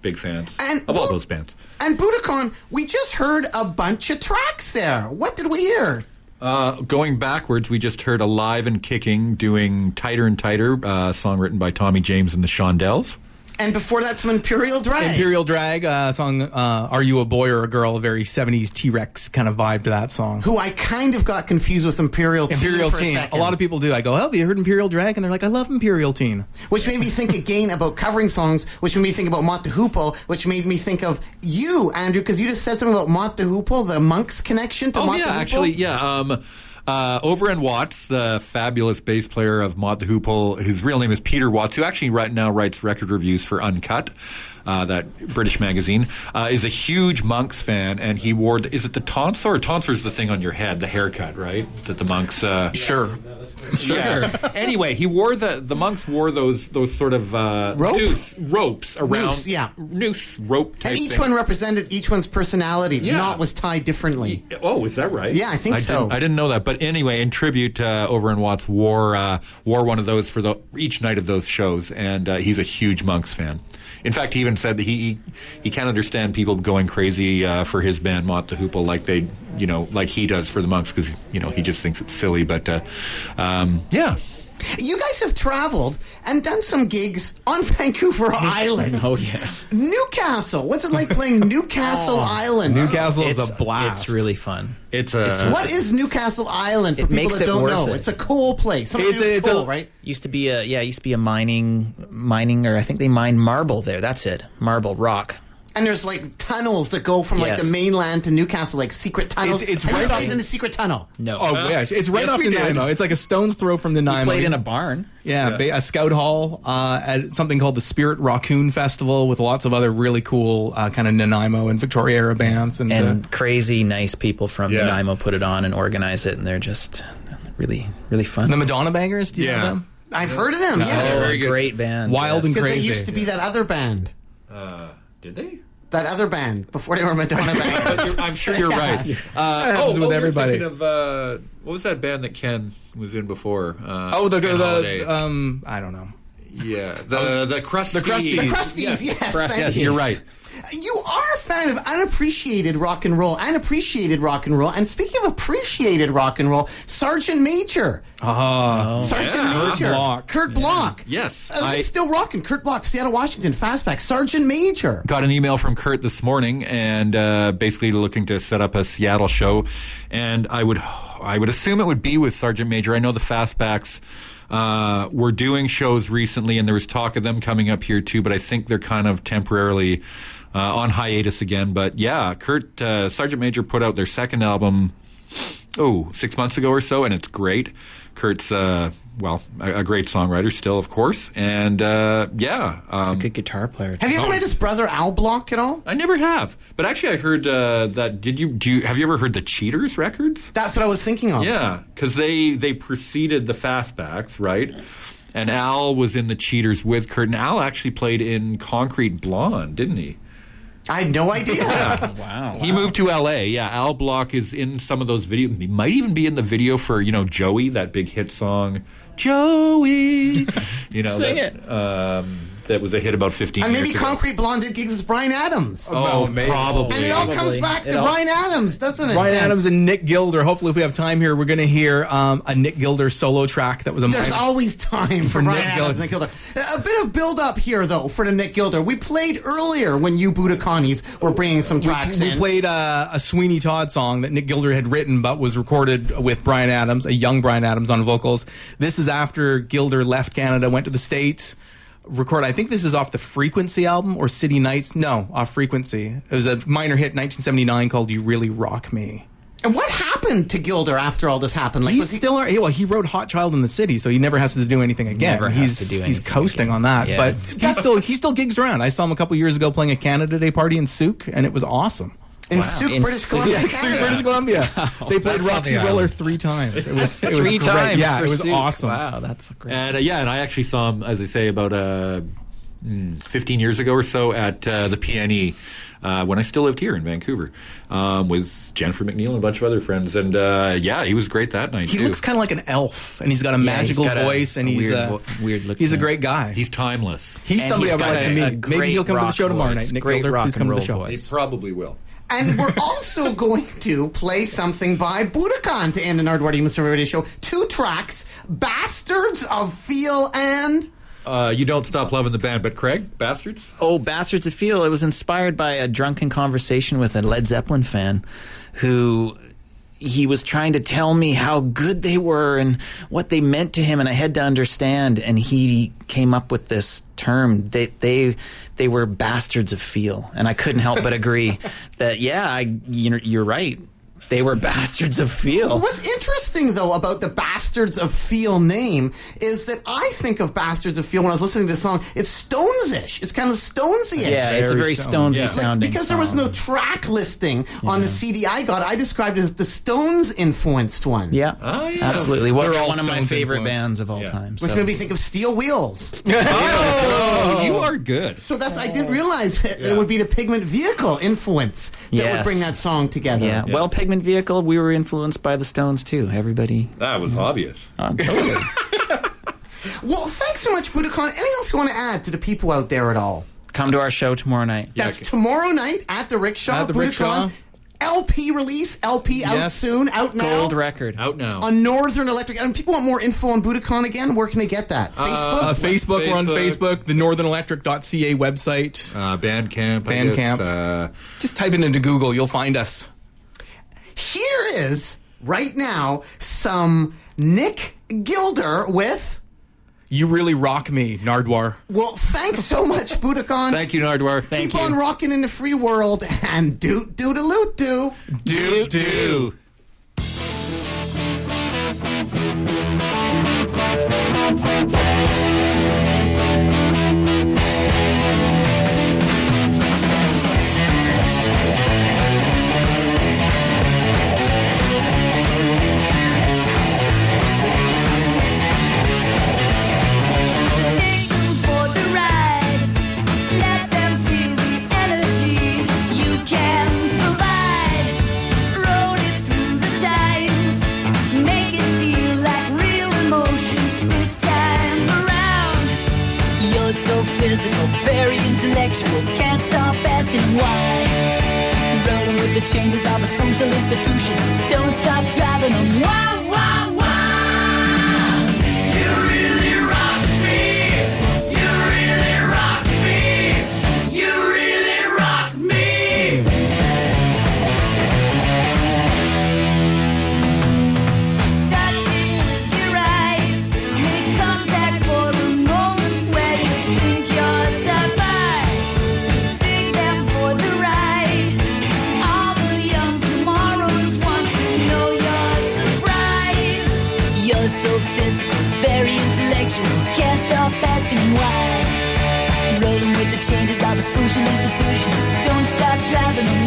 Speaker 9: big fans
Speaker 1: And
Speaker 9: of all those bands.
Speaker 1: And Budokan, we just heard a bunch of tracks there. What did we hear?
Speaker 9: Uh, going backwards, we just heard Alive and Kicking doing Tighter and Tighter, uh, song written by Tommy James and the Shondells.
Speaker 1: And before that, some Imperial Drag.
Speaker 10: Imperial Drag uh, song, uh, Are You a Boy or a Girl? A very 70s T Rex kind of vibe to that song.
Speaker 1: who I kind of got confused with Imperial Teen
Speaker 10: Imperial
Speaker 1: a,
Speaker 10: Teen. A, lot of people do. I go, oh, have you heard Imperial Drag? And they're like, I love Imperial Teen.
Speaker 1: Which made me think again about covering songs, which made me think about Mott the Hoople, which made me think of you, Andrew, because you just said something about Mott the Hoople, the Monk's connection to
Speaker 9: Oh
Speaker 1: Mott
Speaker 9: yeah,
Speaker 1: Hoople.
Speaker 9: actually, yeah. Um, uh, in Watts, the fabulous bass player of Mott the Hoople, whose real name is Peter Watts, who actually right now writes record reviews for Uncut, uh, that British magazine, uh, is a huge Monks fan, and he wore. The, is it the tonsure? Or tonsure's the thing on your head, the haircut, right? That the monks. Uh,
Speaker 10: Sure.
Speaker 9: Sure. *laughs* anyway, he wore the the monks wore those those sort of uh,
Speaker 1: Rope?
Speaker 9: noose, ropes around
Speaker 1: Noose, yeah.
Speaker 9: noose rope type
Speaker 1: and each
Speaker 9: thing.
Speaker 1: one represented each one's personality.
Speaker 9: Yeah.
Speaker 1: Knot was tied differently.
Speaker 9: Oh, is that right?
Speaker 1: Yeah, I think so.
Speaker 9: Didn't, I didn't know that, but anyway, in tribute, uh, Overend Watts wore uh, wore one of those for the each night of those shows, and uh, he's a huge Monks fan. In fact, he even said that he he, he can't understand people going crazy uh, for his band Mott the Hoople like they you know like he does for the Monks because you know he just thinks it's silly. But uh, um, yeah,
Speaker 1: You guys have traveled and done some gigs on *laughs* Vancouver Island.
Speaker 2: Oh yes,
Speaker 1: Newcastle. What's it like playing *laughs* Newcastle oh. Island?
Speaker 10: Newcastle
Speaker 2: it's
Speaker 10: is a blast.
Speaker 2: It's really fun.
Speaker 9: it's a
Speaker 1: What is Newcastle Island for people
Speaker 2: makes
Speaker 1: that
Speaker 2: it
Speaker 1: don't
Speaker 2: worth
Speaker 1: know?
Speaker 2: it.
Speaker 1: It's a coal place. Something
Speaker 10: It's
Speaker 1: to do
Speaker 10: a-
Speaker 1: with
Speaker 10: it's a-
Speaker 1: right?
Speaker 2: Used to be a yeah, used to be a mining mining or I think they mine marble there. That's it, marble rock.
Speaker 1: And there's like tunnels that go from like
Speaker 2: Yes.
Speaker 1: the mainland to Newcastle, like secret tunnels.
Speaker 10: It's- it's
Speaker 1: Have you
Speaker 10: right
Speaker 1: crossed
Speaker 10: off-
Speaker 1: in a secret tunnel.
Speaker 2: No,
Speaker 10: Oh, yeah. It's right
Speaker 9: Yes,
Speaker 10: off
Speaker 9: we did.
Speaker 10: Nanaimo. It's like a stone's throw from Nanaimo.
Speaker 2: played in a barn.
Speaker 10: Yeah,
Speaker 9: Yeah.
Speaker 10: ba- a scout hall uh, at something called the Spirit Raccoon Festival with lots of other really cool uh, kind of Nanaimo and Victoria era bands. And,
Speaker 2: and
Speaker 10: uh,
Speaker 2: crazy nice people from
Speaker 9: Yeah.
Speaker 2: Nanaimo put it on and organize it, and they're just really really fun.
Speaker 10: the Madonna Bangers, do you
Speaker 9: Yeah.
Speaker 10: know them?
Speaker 1: I've heard of them. yes.
Speaker 2: oh,
Speaker 9: very good.
Speaker 2: great band,
Speaker 10: Wild and
Speaker 1: Because they
Speaker 10: crazy.
Speaker 1: used to be that other band.
Speaker 9: Did they?
Speaker 1: That other band before they were Madonna *laughs* band.
Speaker 9: I'm sure you're right. Uh,
Speaker 10: happens
Speaker 9: oh,
Speaker 10: with
Speaker 9: oh,
Speaker 10: everybody.
Speaker 9: of uh, what was that band that Ken was in before? Uh,
Speaker 10: Oh, the,
Speaker 9: Ken Holiday.
Speaker 10: the um, I don't know.
Speaker 9: Yeah, the the Krusty.
Speaker 10: The Krusties.
Speaker 1: The Crusties, yes. thank
Speaker 9: Yes,
Speaker 1: you.
Speaker 9: you're right.
Speaker 1: You are a fan of unappreciated rock and roll, unappreciated rock and roll. And speaking of appreciated rock and roll, Sergeant Major.
Speaker 10: Oh,
Speaker 1: Sergeant
Speaker 9: yeah.
Speaker 1: Major.
Speaker 10: Kurt Bloch.
Speaker 1: Kurt Bloch.
Speaker 9: Yes,
Speaker 1: Uh,
Speaker 9: I-
Speaker 1: he's still rocking. Kurt Bloch, Seattle, Washington, fastback. Sergeant Major.
Speaker 9: Got an email from Kurt this morning, and uh, basically looking to set up a Seattle show. And I would, I would assume it would be with Sergeant Major. I know the Fastbacks uh, were doing shows recently, and there was talk of them coming up here too. But I think they're kind of temporarily uh, on hiatus again. But yeah, Kurt uh, Sergeant Major put out their second album. Oh, six months ago or so, and it's great. Kurt's, uh, well, a, a great songwriter still, of course, and uh, yeah,
Speaker 2: He's a
Speaker 9: um,
Speaker 2: good guitar player.
Speaker 1: Have you ever
Speaker 9: Oh.
Speaker 1: met his brother Al Bloch at all?
Speaker 9: I never have, but actually, I heard uh, that. Did you do? You, have you ever heard the Cheaters records?
Speaker 1: That's what I was thinking of.
Speaker 9: Yeah, because they they preceded the Fastbacks, right? And Al was in the Cheaters with Kurt, and Al actually played in Concrete Blonde, didn't he?
Speaker 1: I had no idea.
Speaker 2: wow.
Speaker 9: He moved to L.A. Yeah, Al Bloch is in some of those videos. He might even be in the video for you know Joey, that big hit song, Joey. *laughs* You know,
Speaker 2: Sing
Speaker 9: that,
Speaker 2: it.
Speaker 9: Um, that was a hit about 15
Speaker 1: And
Speaker 9: years
Speaker 1: maybe
Speaker 9: ago.
Speaker 1: Concrete Blonde did gigs with Bryan Adams.
Speaker 9: Oh, probably.
Speaker 1: And it all
Speaker 2: Probably.
Speaker 1: comes back to
Speaker 2: It all-
Speaker 1: Bryan Adams, doesn't it?
Speaker 10: Bryan
Speaker 1: Vince?
Speaker 10: Adams and Nick Gilder. Hopefully, if we have time here, we're going to hear um, a Nick Gilder solo track that was a
Speaker 1: There's
Speaker 10: minor-
Speaker 1: always time for,
Speaker 10: For
Speaker 1: Bryan
Speaker 10: Nick
Speaker 1: Adams and Nick Gilder. A bit of build up here, though, for the Nick Gilder. We played earlier when you Budokanis were bringing some tracks
Speaker 10: we
Speaker 1: in.
Speaker 10: played uh, a Sweeney Todd song that Nick Gilder had written but was recorded with Bryan Adams, a young Bryan Adams on vocals. This is after Gilder left Canada, went to the States, record. I think this is off the Frequency album or City Nights. No, off Frequency. It was a minor hit, 1979, called "You Really Rock Me."
Speaker 1: and what happened to Gilder after all this happened? Like,
Speaker 10: He's
Speaker 1: he-
Speaker 10: still well. He wrote "Hot Child in the City," so he never has to do anything again.
Speaker 2: Never has
Speaker 10: he's
Speaker 2: to do
Speaker 10: he's coasting
Speaker 2: again.
Speaker 10: on that.
Speaker 2: Yeah.
Speaker 10: But he's still he still gigs around. I saw him a couple years ago playing a Canada Day party in Sooke, and it was awesome.
Speaker 1: In Sooke,
Speaker 2: In
Speaker 1: British
Speaker 2: Sooke.
Speaker 1: Columbia,
Speaker 10: Yes,
Speaker 1: Canada.
Speaker 10: British Columbia. *laughs* They played
Speaker 9: That's on
Speaker 10: Roxy
Speaker 9: the
Speaker 10: Riller
Speaker 9: island.
Speaker 10: three times. It was, *laughs* it was
Speaker 2: Three
Speaker 10: great.
Speaker 2: times.
Speaker 10: Yeah,
Speaker 2: for
Speaker 10: it was
Speaker 2: Sooke.
Speaker 10: awesome.
Speaker 2: Wow, that's great.
Speaker 9: And uh, yeah, and I actually saw him, as I say, about uh, mm, 15 years ago or so at uh, the PNE uh, when I still lived here in Vancouver um, with Jennifer McNeil and a bunch of other friends. And uh, yeah, he was great that night.
Speaker 10: He
Speaker 9: too.
Speaker 10: looks kind of like an elf, and he's got a
Speaker 2: he's
Speaker 10: magical
Speaker 2: got a-
Speaker 10: voice, and
Speaker 2: a
Speaker 10: he's
Speaker 2: weird
Speaker 10: uh,
Speaker 2: vo- weird look
Speaker 10: He's a great guy.
Speaker 9: He's timeless.
Speaker 10: He's
Speaker 2: And
Speaker 10: somebody I would like to meet. Maybe he'll come to the
Speaker 2: rock
Speaker 10: show tomorrow night. Nick
Speaker 2: Great
Speaker 10: Gilder,
Speaker 2: rock
Speaker 10: please
Speaker 2: and
Speaker 10: come to the
Speaker 2: roll
Speaker 10: show.
Speaker 9: He probably will.
Speaker 1: And we're *laughs* also going to play something by Budokan to end an Nardwuar Demon Serviette Radio show. Two tracks, Bastards of Feel and...
Speaker 9: Uh, you don't stop loving the band, but Craig, bastards.
Speaker 2: Oh, Bastards of Feel. It was inspired by a drunken conversation with a Led Zeppelin fan who he was trying to tell me how good they were and what they meant to him and I had to understand and he came up with this term. They they they were bastards of feel and I couldn't help but *laughs* agree that yeah I you're, you're right they were bastards of feel
Speaker 1: What's interesting, though, about the Bastards of Feel name is that I think of Bastards of Feel when I was listening to the song. It's Stones-ish. It's kind of Stonesy-ish.
Speaker 2: yeah it's a very
Speaker 10: Very Stones.
Speaker 2: stonesy
Speaker 9: Yeah.
Speaker 2: sounding
Speaker 1: because there was no track listing on the CD I got, I described it as the Stones influenced one.
Speaker 2: yeah,
Speaker 9: Oh, yeah.
Speaker 2: absolutely well,
Speaker 10: They're
Speaker 2: they're
Speaker 10: all
Speaker 2: one of my favorite
Speaker 10: influenced.
Speaker 2: bands of all
Speaker 9: Yeah.
Speaker 2: time
Speaker 1: Which
Speaker 2: so.
Speaker 1: made me think of Steel Wheels. *laughs*
Speaker 9: Oh, you are good.
Speaker 1: So that's I didn't oh. realize that it would be the Pigment Vehicle influence that would bring that song together.
Speaker 2: Yeah. well, Pigment Vehicle, we were influenced by the Stones too. Everybody,
Speaker 9: That was obvious.
Speaker 2: uh, totally. *laughs*
Speaker 1: Well, thanks so much, Budokan. Anything else you want to add to the people out there at all?
Speaker 2: Come to our show tomorrow night.
Speaker 1: That's
Speaker 9: okay.
Speaker 1: tomorrow night at the Rickshaw.
Speaker 10: At the
Speaker 1: Budokan.
Speaker 10: Rickshaw.
Speaker 1: LP release, LP out
Speaker 10: Yes.
Speaker 1: soon, out now.
Speaker 2: Gold record.
Speaker 9: Out now.
Speaker 1: On Northern Electric. And people want more info on Budokan again. Where can they get that? Facebook?
Speaker 10: Uh, Facebook, we're on
Speaker 9: Facebook.
Speaker 10: Facebook, the northernelectric.ca website.
Speaker 9: Uh, Bandcamp. I
Speaker 10: Bandcamp.
Speaker 9: guess, Uh,
Speaker 10: Just type it into Google, you'll find us.
Speaker 1: Here is, right now, some Nick Gilder with.
Speaker 10: You really rock me, Nardwuar.
Speaker 1: Well, thanks so much, *laughs* Budokan.
Speaker 9: thank you, Nardwuar.
Speaker 1: Keep on rocking in the free world and doot doot a loot doo.
Speaker 9: Do do.
Speaker 7: Why. Rolling with the changes of a social institution. Don't stop driving them. Wow, changes a social institution. Don't stop driving?